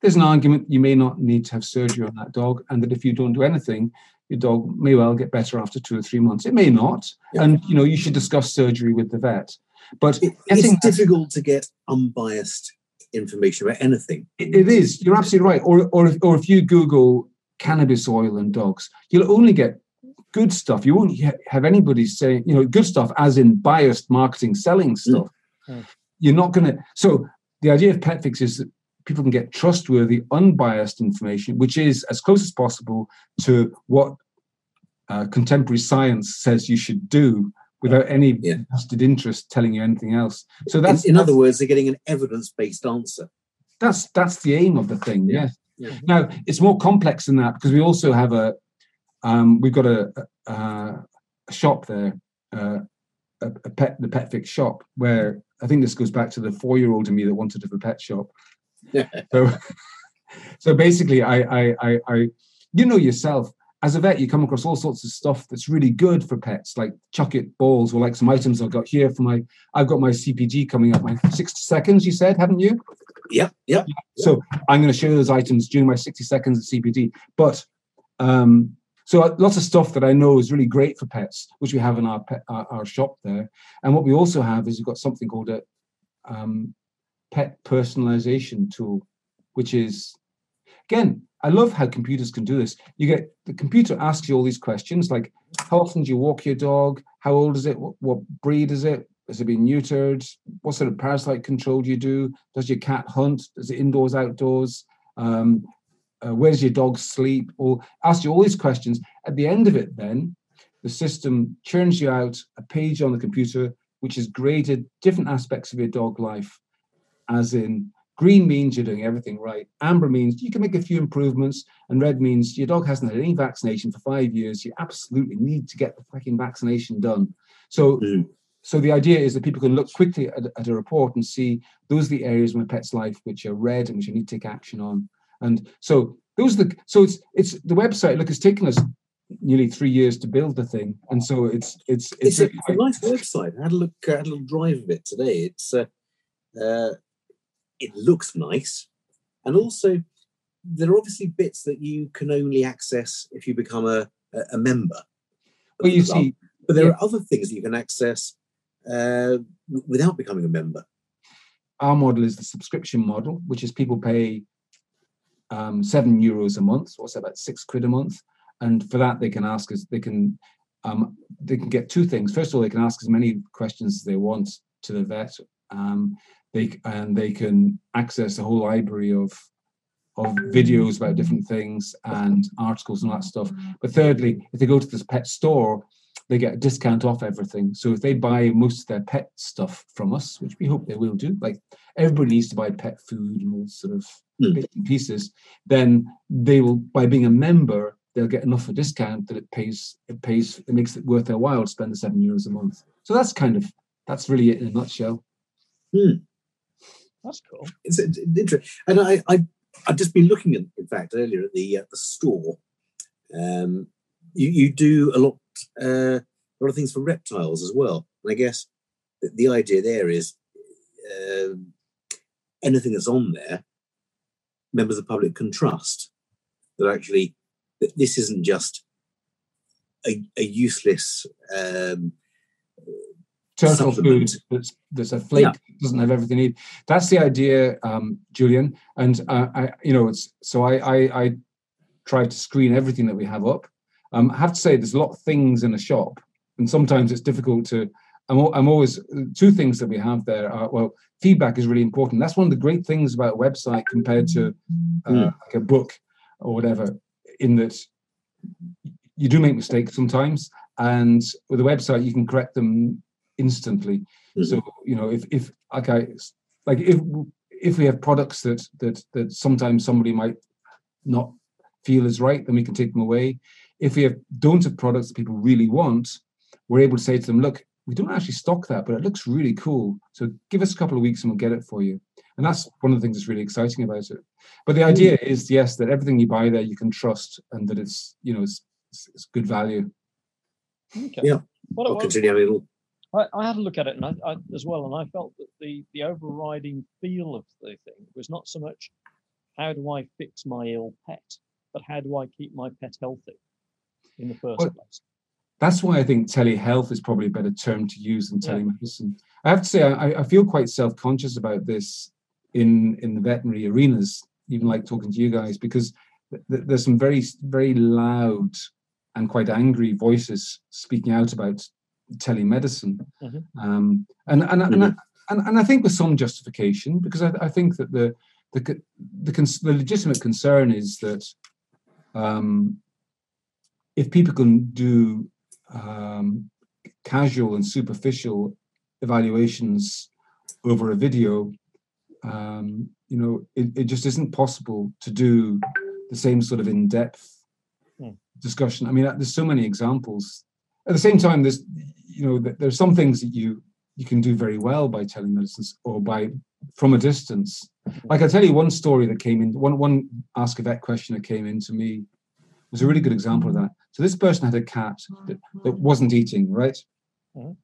there's an argument you may not need to have surgery on that dog, and that if you don't do anything, your dog may well get better after two or three months. It may not, yeah. and you know you should discuss surgery with the vet. But it, it's difficult to get unbiased information about anything. it, it is. You're absolutely right. Or, or, if, or if you Google cannabis oil and dogs, you'll only get good stuff. You won't have anybody saying, you know, good stuff as in biased marketing, selling mm. stuff. Mm. You're not going to. So the idea of PetFix is that people can get trustworthy, unbiased information, which is as close as possible to what uh, contemporary science says you should do without any yeah. vested interest telling you anything else. So that's in, in other words, they're getting an evidence-based answer. That's that's the aim of the thing. Yeah. yeah. Now it's more complex than that because we also have a um, we've got a, a, a shop there, uh, a, a pet the pet fix shop where I think this goes back to the four year old in me that wanted to have a pet shop. Yeah. so so basically I, I I I you know yourself as a vet, you come across all sorts of stuff that's really good for pets, like chuck it balls or like some items I've got here for my. I've got my CPD coming up, my 60 seconds. You said, haven't you? Yep, yep. So I'm going to show those items during my 60 seconds of CPD. But um, so lots of stuff that I know is really great for pets, which we have in our pet, our, our shop there. And what we also have is we've got something called a um, pet personalization tool, which is again I love how computers can do this. You get the computer asks you all these questions like, how often do you walk your dog? How old is it? What, what breed is it? Has it been neutered? What sort of parasite control do you do? Does your cat hunt? Is it indoors, outdoors? Um, uh, where does your dog sleep? Or ask you all these questions. At the end of it, then the system churns you out a page on the computer which has graded different aspects of your dog life, as in Green means you're doing everything right. Amber means you can make a few improvements. And red means your dog hasn't had any vaccination for five years. You absolutely need to get the fucking vaccination done. So, mm. so the idea is that people can look quickly at, at, a report and see those are the areas in my pet's life which are red and which you need to take action on. And so those are the so it's it's the website. Look, it's taken us nearly three years to build the thing, and so it's it's it's, it's, a, a, nice website. I had a look, I had a little drive of it today. It's uh, uh, it looks nice. And also, there are obviously bits that you can only access if you become a, a member. Well, you see, but there yeah. are other things that you can access uh, without becoming a member. Our model is the subscription model, which is people pay um, seven euros a month, so about six quid a month, and for that they can ask us. They can um, they can get two things. First of all, they can ask as many questions as they want to the vet. Um, they and they can access a whole library of of videos about different things and articles and that stuff. But thirdly, if they go to this pet store, they get a discount off everything. So if they buy most of their pet stuff from us, which we hope they will do, like everybody needs to buy pet food and all sort of mm. bits and pieces, then they will by being a member, they'll get enough of a discount that it pays it pays it makes it worth their while to spend the seven euros a month. So that's kind of that's really it in a nutshell. Mm. That's cool. It's, it's interesting, and I, I I've just been looking at, in fact, earlier at the uh, the store. Um, you you do a lot uh, a lot of things for reptiles as well. And I guess the, the idea there is uh, anything that's on there, members of the public can trust that actually that this isn't just a, a useless um, turtle food that's there's a flake yeah. doesn't have everything you need. That's the idea, um, Julian. And uh, I, you know, it's so I, I I try to screen everything that we have up. Um, I have to say, there's a lot of things in a shop, and sometimes it's difficult to. I'm, I'm always two things that we have there. Are, well, feedback is really important. That's one of the great things about a website compared to uh, mm. like a book or whatever. In that you do make mistakes sometimes, and with a website you can correct them instantly. Mm-hmm. So you know, if if okay, like if if we have products that that that sometimes somebody might not feel is right, then we can take them away. If we have don't have products that people really want, we're able to say to them, look, we don't actually stock that, but it looks really cool. So give us a couple of weeks and we'll get it for you. And that's one of the things that's really exciting about it. But the idea mm. is, yes, that everything you buy there you can trust and that it's you know it's, it's good value. Okay. Yeah. What, I'll continue. I I, I, had a look at it and I, I, as well, and I felt that the the overriding feel of the thing was not so much how do I fix my ill pet, but how do I keep my pet healthy in the first well, place. That's why I think telehealth is probably a better term to use than telemedicine. Yeah. I have to say, I, I feel quite self conscious about this in in the veterinary arenas, even like talking to you guys, because th- there's some very very loud and quite angry voices speaking out about telemedicine, mm-hmm. um, and and, mm-hmm. and, I, and, and I think with some justification because I, I think that the the the, cons- the legitimate concern is that um, if people can do um, casual and superficial evaluations over a video, um, you know, it, it just isn't possible to do the same sort of in-depth mm. discussion. I mean, there's so many examples. At the same time, there's you know, th- there's some things that you you can do very well by telemedicine or by from a distance. Like I tell you one story that came in. One one ask a vet question that came in to me was a really good example of that. So this person had a cat that, that wasn't eating, right? Mhm.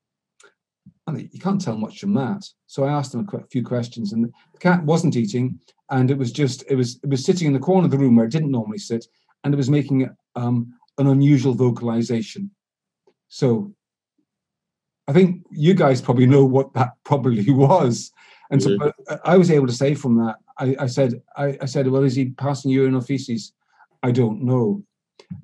And you can't tell much from that. So I asked them a few questions, and the cat wasn't eating, and it was just it was it was sitting in the corner of the room where it didn't normally sit, and it was making um, an unusual vocalization. So I think you guys probably know what that probably was. And so but I was able to say from that, I, I said, I, I said, well, is he passing urine or feces? I don't know.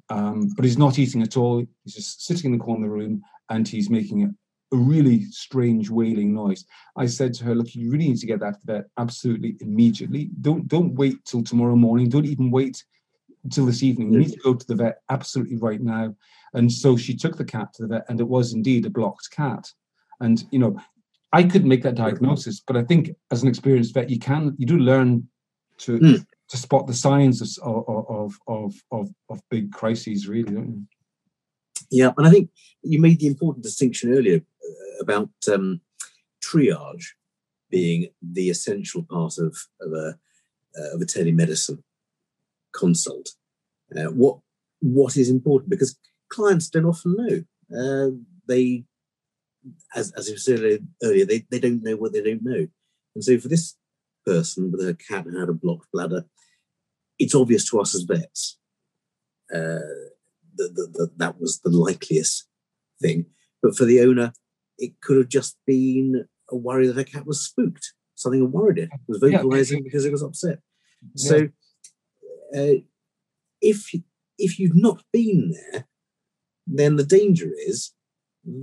Um, but he's not eating at all. He's just sitting in the corner of the room and he's making a, a really strange wailing noise. I said to her, look, you really need to get that to vet absolutely immediately. Don't don't wait till tomorrow morning. Don't even wait until this evening. You need to go to the vet absolutely right now. And so she took the cat to the vet, and it was indeed a blocked cat. And you know, I couldn't make that diagnosis, but I think as an experienced vet, you can you do learn to Mm. To spot the signs of of of of of, big crises, really, don't you? Yeah, and I think you made the important distinction earlier uh, about um, triage being the essential part of, of a uh, of a telemedicine consult. Uh, what what is important because clients don't often know. Uh, they, as as you said earlier, they, they don't know what they don't know, and so for this person with her cat who had a blocked bladder, it's obvious to us as vets. Uh, that, that, that that was the likeliest thing. But for the owner, it could have just been a worry that her cat was spooked. Something had worried it. It was Yeah, vocalizing because it was upset. So, uh, if if you've not been there, then the danger is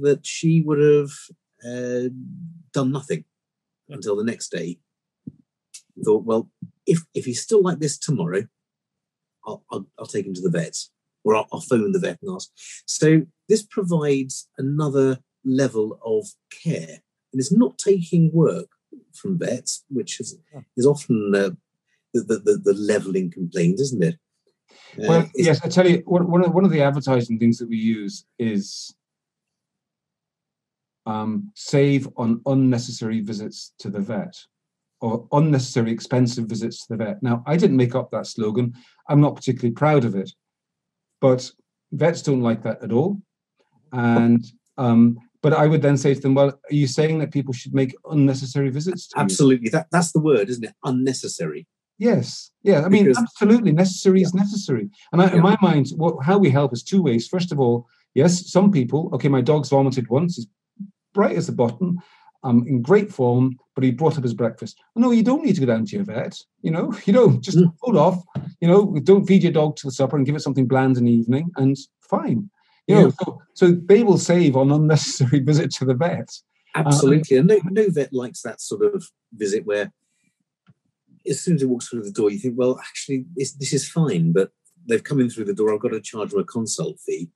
that she would have uh, done nothing until the next day. Thought, well, if if he's still like this tomorrow, I'll I'll, I'll take him to the vet, or I'll, I'll phone the vet and ask. So this provides another level of care, and it's not taking work from vets, which is is often uh, the, the, the leveling complaint, isn't it? Uh, Well, yes, I tell you, one one of, one of the advertising things that we use is um, save on unnecessary visits to the vet or unnecessary expensive visits to the vet. Now, I didn't make up that slogan. I'm not particularly proud of it, but vets don't like that at all. And um, but I would then say to them, well, are you saying that people should make unnecessary visits? To you? Absolutely, that that's the word, isn't it? Unnecessary. Yes. Yeah. I mean, Because- absolutely necessary is necessary. And I, in my mind, what, how we help is two ways. First of all, yes, some people, okay, my dog's vomited once, he's bright as a button, um, in great form, but he brought up his breakfast. No, you don't need to go down to your vet. You know, you know, just Mm. hold off. You know, don't feed your dog till supper and give it something bland in the evening, and fine. You know, so, so they will save on unnecessary visit to the vet. Absolutely, and no no vet likes that sort of visit where, as soon as it walks through the door, you think, well, actually, this this is fine, but they've come in through the door. I've got to charge them a consult fee,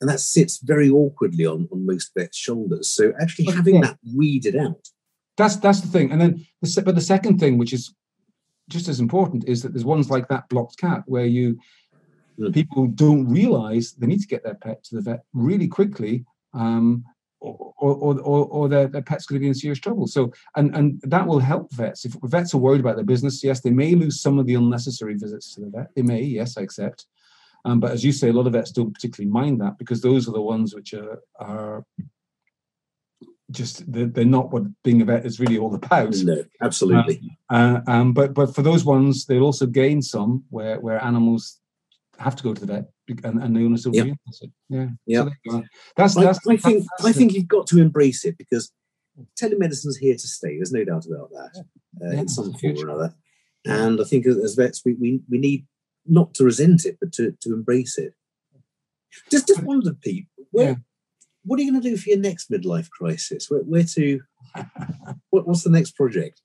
and that sits very awkwardly on on most vets' shoulders. So actually, But having that weeded out. That's that's the thing. And then, the, but the second thing, which is just as important, is that there's ones like that blocked cat where you Mm. people don't realize they need to get their pet to the vet really quickly, um, or, or, or, or or their, their pet's going to be in serious trouble. So, and and that will help vets. If vets are worried about their business, yes, they may lose some of the unnecessary visits to the vet. They may, yes, I accept. Um, but as you say, a lot of vets don't particularly mind that because those are the ones which are are just they're, they're not what being a vet is really all about. No, absolutely. Uh, um, but but for those ones, they'll also gain some where where animals have to go to the vet and, and the owner still Yeah. realize it. Yeah. Yeah. So that's I, that's I think that's I think you've got to embrace it because telemedicine's here to stay. There's no doubt about that uh, Yeah, in some form or another. And I think as, as vets, we, we we need not to resent it, but to, to embrace it. Just just wonder, Pete, where Yeah. what are you going to do for your next midlife crisis? Where, where to? What, what's the next project?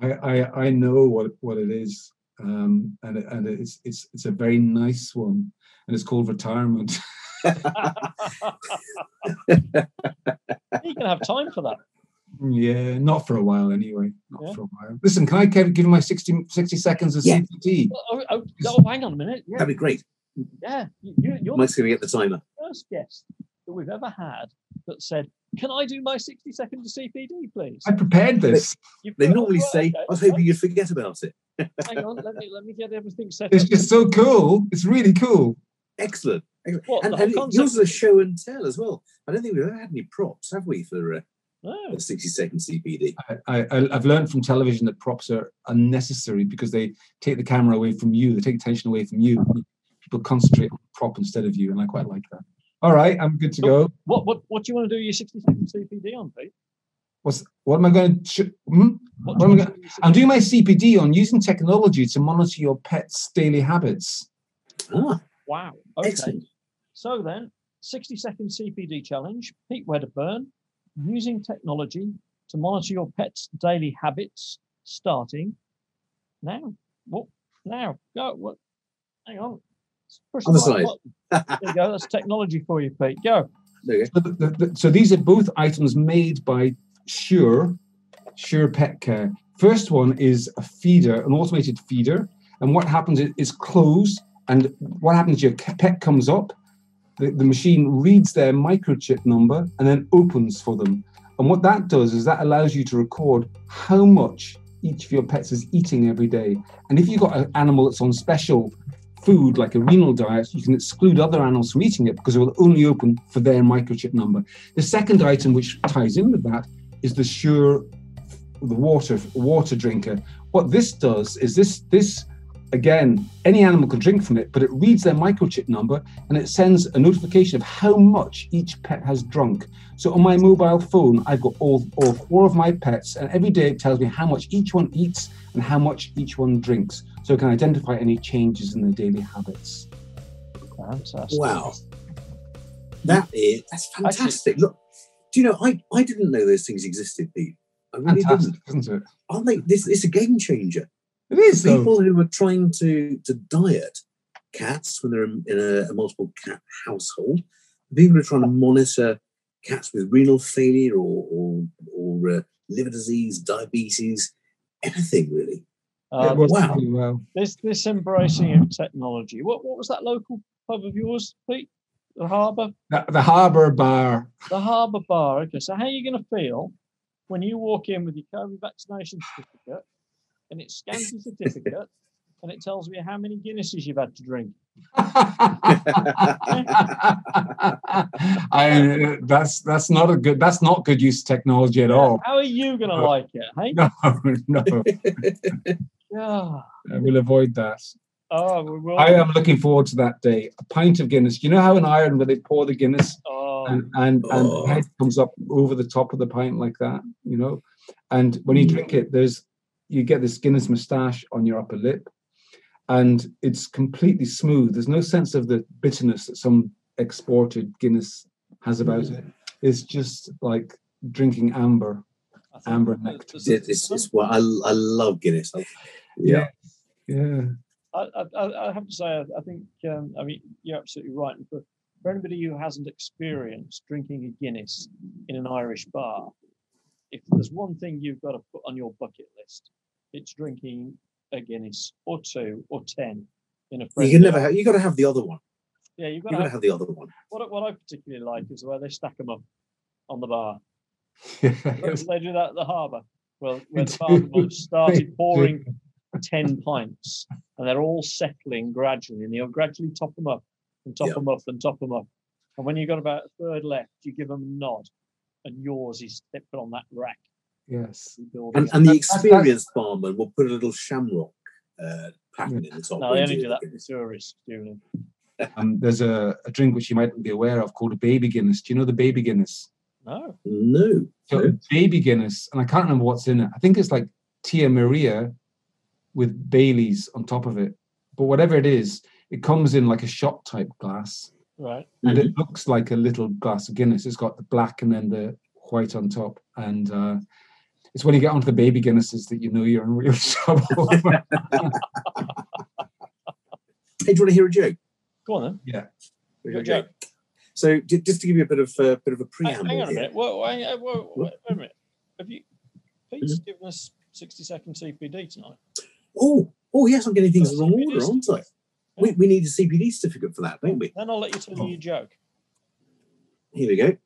I, I I know what what it is. Um, and and it's it's it's a very nice one, and it's called retirement. you can have time for that. Yeah, not for a while anyway. Not Yeah. for a while. Listen, can I give give you my 60, 60 seconds of Yeah. CPD? Oh, oh, oh, hang on a minute. Yeah, That'd be great. yeah. You, you- you're the Mike's going to get the timer. first guest that we've ever had that said, "Can I do my 60 second CPD, please?" I prepared this. You've They normally right, say, okay, I was hoping you'd forget about it. Hang on, let me let me get everything set It's up. just so cool. It's really cool. Excellent. Excellent. What, and the whole and yours is a show and tell as well. I don't think we've ever had any props, have we, for uh, No. a 60 second CPD? I, I, I've learned from television that props are unnecessary because they take the camera away from you. They take attention away from you. People concentrate on the prop instead of you, and I quite like that. All right, I'm good to go. What what what do you want to do your 60 second CPD on, Pete? What's what am I going to? Sh- hmm? What What am you I want gonna- to do your I'm 60 doing my CPD on using technology to monitor your pet's daily habits. Ah, Wow. Okay. excellent. So then, 60 second CPD challenge, Pete Wedderburn, using technology to monitor your pet's daily habits, starting now. What? Now. Go. What? Hang on. Push On the right side. There you go. That's technology for you, Pete. Go. There you go. So, the, the, so these are both items made by Sure, Sure Pet Care. First one is a feeder, an automated feeder, and what happens is it's closed, and what happens? Your pet comes up, the, the machine reads their microchip number, and then opens for them. And what that does is that allows you to record how much each of your pets is eating every day. And if you've got an animal that's on special food like a renal diet, you can exclude other animals from eating it because it will only open for their microchip number. The second item, which ties in with that, is the Sure the water water drinker. What this does is this this again any animal can drink from it, but it reads their microchip number and it sends a notification of how much each pet has drunk. So on my mobile phone, I've got all, all four of my pets, and every day it tells me how much each one eats and how much each one drinks. So I can identify any changes in their daily habits. Fantastic. Wow. That is, that's fantastic. Look, do you know, I, I didn't know those things existed, Pete. I really Fantastic, didn't. isn't it? Aren't they? This is a game changer. It is. though. People who are trying to, to diet cats when they're in a, a multiple cat household, people who are trying to monitor cats with renal failure or, or, or uh, liver disease, diabetes, anything really. Uh, it works wow. well. this this embracing of technology. What what was that local pub of yours, Pete? The Harbour. The, the Harbour Bar. The Harbour Bar. Okay, so how are you going to feel when you walk in with your COVID vaccination certificate and it scans your certificate and it tells me how many Guinnesses you've had to drink? I that's that's not a good that's not good use of technology at all. How are you going to No. like it? Hey? No, no, Yeah. I will avoid that. Oh, we will. I am looking forward to that day. A pint of Guinness. You know how in Ireland where they pour the Guinness Oh, and and, and Oh. the head comes up over the top of the pint like that, you know. And when you mm. drink it, there's you get this Guinness moustache on your upper lip, and it's completely smooth. There's no sense of the bitterness that some exported Guinness has about it. It's just like drinking amber. Amber nectar. the- It's, it's, it's what I, I love Guinness. I- Yeah, yeah. I, I, I have to say, I, I think, um, I mean, you're absolutely right. And for, for anybody who hasn't experienced drinking a Guinness in an Irish bar, if there's one thing you've got to put on your bucket list, it's drinking a Guinness or two or ten in a You can never have, you got to have the other one. Yeah, you've got You to got to have, have the other one. what, I- what I particularly like is where they stack them up on the bar. yeah. They they do that at the harbour. Well, where the do. barman started pouring 10 pints and they're all settling gradually and you'll gradually top them up and top Yeah. them up and top them up. And when you've got about a third left, you give them a nod and yours is put on that rack. Yes. And, and the That's- that's- experienced barman will put a little shamrock uh, pattern in the top. no, they won't only do that the for Guinness? tourists, Julian. Um, there's a, a drink which you might be aware of called a baby Guinness. Do you know the baby Guinness? No. No. So no. baby Guinness, and I can't remember what's in it. I think it's like Tia Maria with Bailey's on top of it. But whatever it is, it comes in like a shot type glass, Right. and it looks like a little glass of Guinness. It's got the black and then the white on top, and uh, it's when you get onto the baby Guinnesses that you know you're in real trouble. Hey, do you want to hear a joke? Go on then. yeah. Hear Your joke. So, j- just to give you a bit of uh, bit of a Hang, preamble hang on a here. minute. Wait, wait, wait, wait, wait a minute. Have you, Pete's given us 60 second CPD tonight. Oh, oh yes, I'm getting things in the wrong order, aren't I? We, we need a CPD certificate for that, don't we? Then I'll let you tell you your joke. Here we go.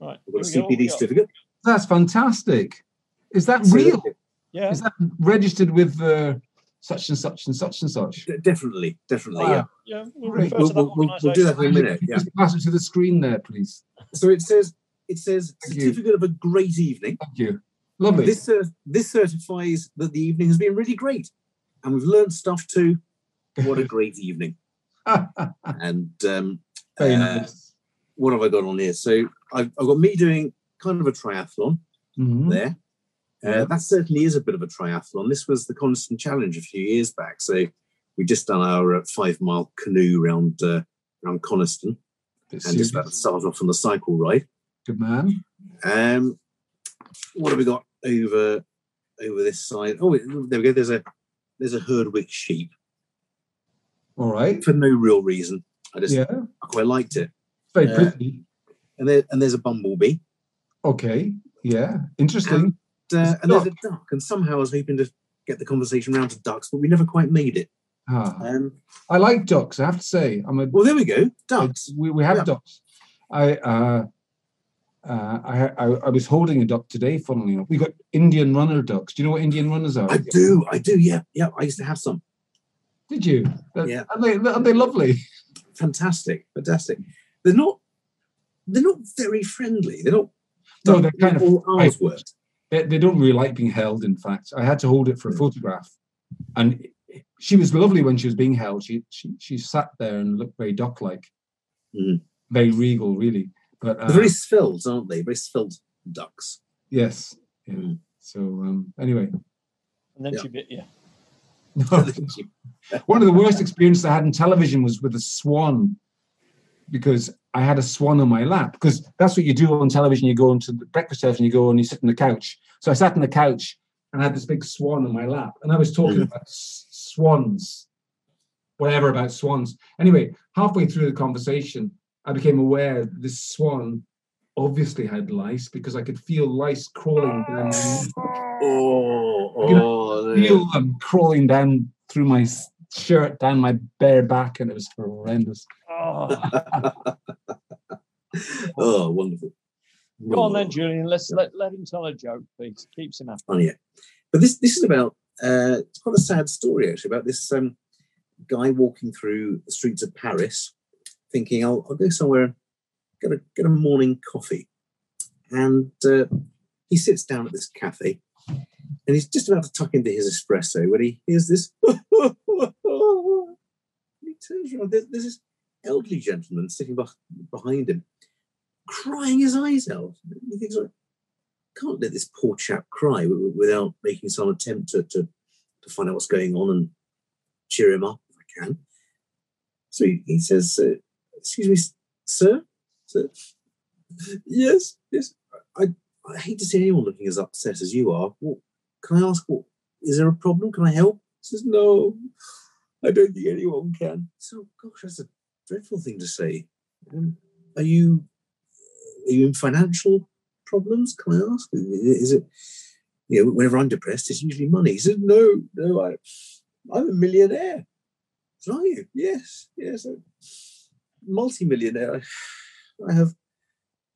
Right. We've got a here we go, what we CPD got? Certificate. That's fantastic. Is that So- real? Yeah. Is that registered with uh, such and such and such and such? De- definitely, definitely. Wow. Yeah. We'll Great. refer We'll, to that we'll, we'll, we'll do that in a minute. Yeah. Just pass it to the screen there, please. So it says it says Thank you. certificate of a great evening. Thank you. Lovely. This uh, this certifies that the evening has been really great, and we've learned stuff too. What a great evening! And um, Very uh, nice. what have I got on here? So I've, I've got me doing kind of a triathlon Mhm. there. Uh, that certainly is a bit of a triathlon. This was the Coniston Challenge a few years back. So we just done our uh, five mile canoe round uh, around Coniston and just about to start off on the cycle ride. Good man. Um, what have we got over over this side? Oh, there we go. There's a there's a Herdwick sheep All right. for no real reason. I just Yeah. I quite liked it. Very Uh, pretty. And there and there's a bumblebee. Okay. Yeah. Interesting. Uh, It's and there's a duck. And somehow I was hoping to get the conversation round to ducks, but we never quite made it. Ah. Um, I like ducks. I have to say, I'm a well, there we go. Ducks. we, we have Yeah. ducks. I uh, uh, I, I I was holding a duck today. Funnily enough, we got Indian runner ducks. Do you know what Indian runners are? I do. I do. Yeah. Yeah. I used to have some. Did you? Uh, Yeah. Are they, are they lovely? Fantastic. Fantastic. They're not. They're not very friendly. They're not. No, they're kind of all ours They, they don't really like being held. In fact, I had to hold it for a photograph, and she was lovely when she was being held. She she she sat there and looked very duck-like, Mhm. very regal, really. But uh, very svelte, aren't they? Very svelte ducks. yes. Yeah. Mm. So um, anyway, And then Yeah. she bit you. one of the worst experiences I had in television was with a swan, because I had a swan on my lap. Because that's what you do on television. You go into the breakfast television, you go and you sit on the couch. So I sat on the couch and I had this big swan on my lap, and I was talking about s- swans, whatever about swans. Anyway, halfway through the conversation, I became aware that this swan obviously had lice because I could feel lice crawling down. My Oh, You oh, oh feel them crawling down through my shirt, down my bare back, and it was horrendous. Oh, oh, wonderful. go on then, Julian. Let's let, let him tell a joke, please. Keeps him happy. Oh, yeah. But this this is about uh, it's quite a sad story actually about this um, guy walking through the streets of Paris, thinking I'll, I'll go somewhere and get a get a morning coffee, and uh, he sits down at this cafe, and he's just about to tuck into his espresso when he hears this. he turns around. There's, there's this elderly gentleman sitting behind him, crying his eyes out. He thinks, like, can't let this poor chap cry without making some attempt to, to, to find out what's going on and cheer him up if I can. So he, he says, uh, Excuse me, sir? sir? Yes, yes. I, I hate to see anyone looking as upset as you are. What, can I ask, Is there a problem? Can I help? He says, No, I don't think anyone can. So, gosh, that's a dreadful thing to say. Um, are you are you in financial problems? Can I ask? Is it, you know, whenever I'm depressed, it's usually money. He no, no, I, I'm a millionaire. So are you? Yes, yes, a multi-millionaire. I, I have,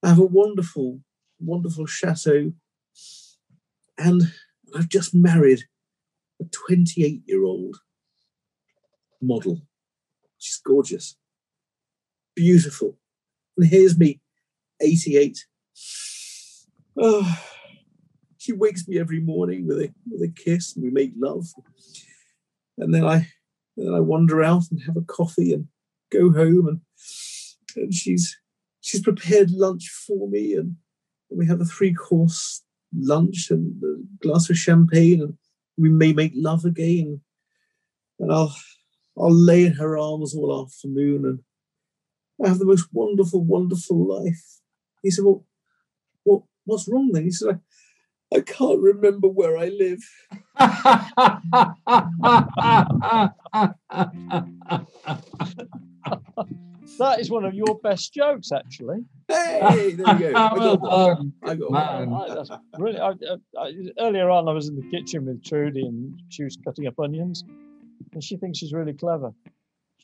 I have a wonderful, wonderful chateau, and I've just married a 28-year-old model. She's gorgeous, beautiful, and here's me, 88. Oh, she wakes me every morning with a with a kiss, and we make love. And then I then I wander out and have a coffee and go home, and and she's she's prepared lunch for me, and we have a three course lunch and a glass of champagne, and we may make love again. And I'll I'll lay in her arms all afternoon, and I have the most wonderful, wonderful life. He said, "Well, what what's wrong then?" He said, "I, I can't remember where I live." That is one of your best jokes, actually. Hey, there you go. I got one. I got Man. one. I- that's brilliant. I, I, I, earlier on, I was in the kitchen with Trudy, and she was cutting up onions, and she thinks she's really clever.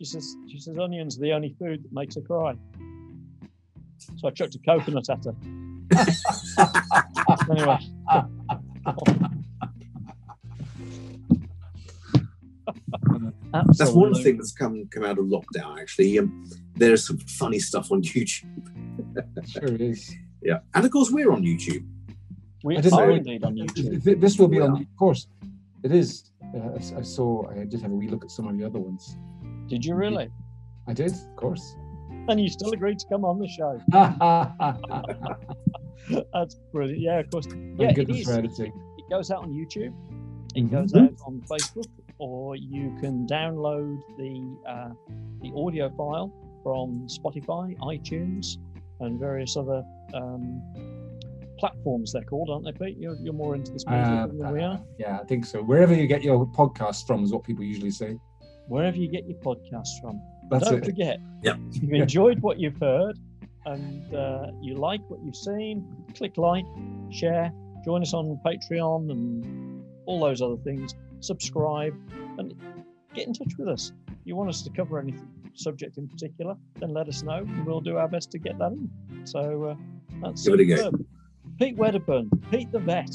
She says, "She says onions are the only food that makes her cry." So I chucked a coconut at her. anyway. That's one thing that's come come out of lockdown. Actually, um, there's some funny stuff on YouTube. Sure is. Yeah, and of course we're on YouTube. We are know- indeed on YouTube. This will be We on, are. of course. It is. Uh, I s- I saw. I did have a wee look at some of the other ones. Did you really? I did, of course. And you still agreed to come on the show. That's brilliant. Yeah, of course. Thank Yeah, it goodness is. for editing. It goes out on YouTube. It Mhm. goes out on Facebook, or you can download the uh, the audio file from Spotify, iTunes, and various other um, platforms. They're called, aren't they, Pete? You're, you're more into this music Uh, than we are. yeah, I think so. Wherever you get your podcast from is what people usually say. Wherever you get your podcasts from. That's Don't it. forget, Yep. if you've enjoyed what you've heard and uh, you like what you've seen, click like, share, join us on Patreon and all those other things. Subscribe and get in touch with us. If you want us to cover any subject in particular, then let us know and we'll do our best to get that in. So uh, that's Give it a go. Pete Wedderburn, Pete the Vet,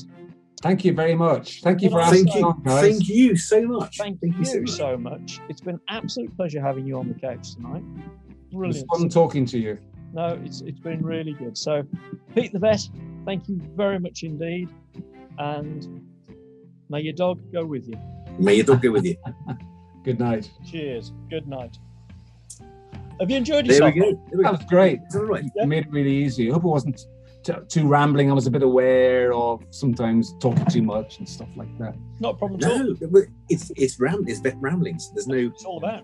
Thank you very much. Thank you for Well, asking Thank you, on, guys. thank you so much. thank, Thank you, so much. so much. It's been an absolute pleasure having you on the couch tonight. It was Brilliant. fun talking to you. No, it's it's been really good. So, Pete the vet, thank you very much indeed, and may your dog go with you. May your dog go with you. Good night. Cheers. Good night. Have you enjoyed There yourself? we go. There we That go. was great. It's all right. You Yeah. made it really easy. I hope it wasn't t- too rambling. I was a bit aware of sometimes talking too much and stuff like that. Not a problem at all. No, it's it's ram it's vet ramblings. There's no It's all about.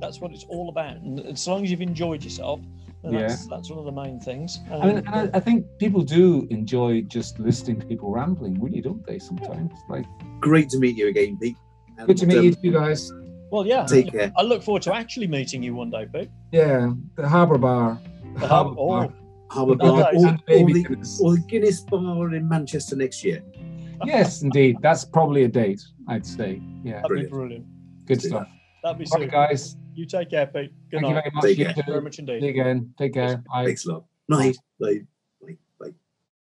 That's what it's all about. And as long as you've enjoyed yourself, then that's, that's one of the main things. I mean, And, and I, I think people do enjoy just listening to people rambling, really, don't they? Sometimes, like, great to meet you again, Pete. And, good to meet um, you two guys. well, yeah. Take care. I look forward to actually meeting you one day, Pete. Yeah, the Harbour Bar. The Harbour- oh, Harbour No, Bar no, or, or the, Guinness. or the Guinness Bar in Manchester next year. Yes, indeed. That's probably a date, I'd say. Yeah, that'd Brilliant. be brilliant. good do stuff. That'd be Right, guys. You take care, Pete. Good Thank you night. very much. Take You care. Thank you very too. much See indeed. you again. Take care. Bye. Thanks a lot. Night. Bye.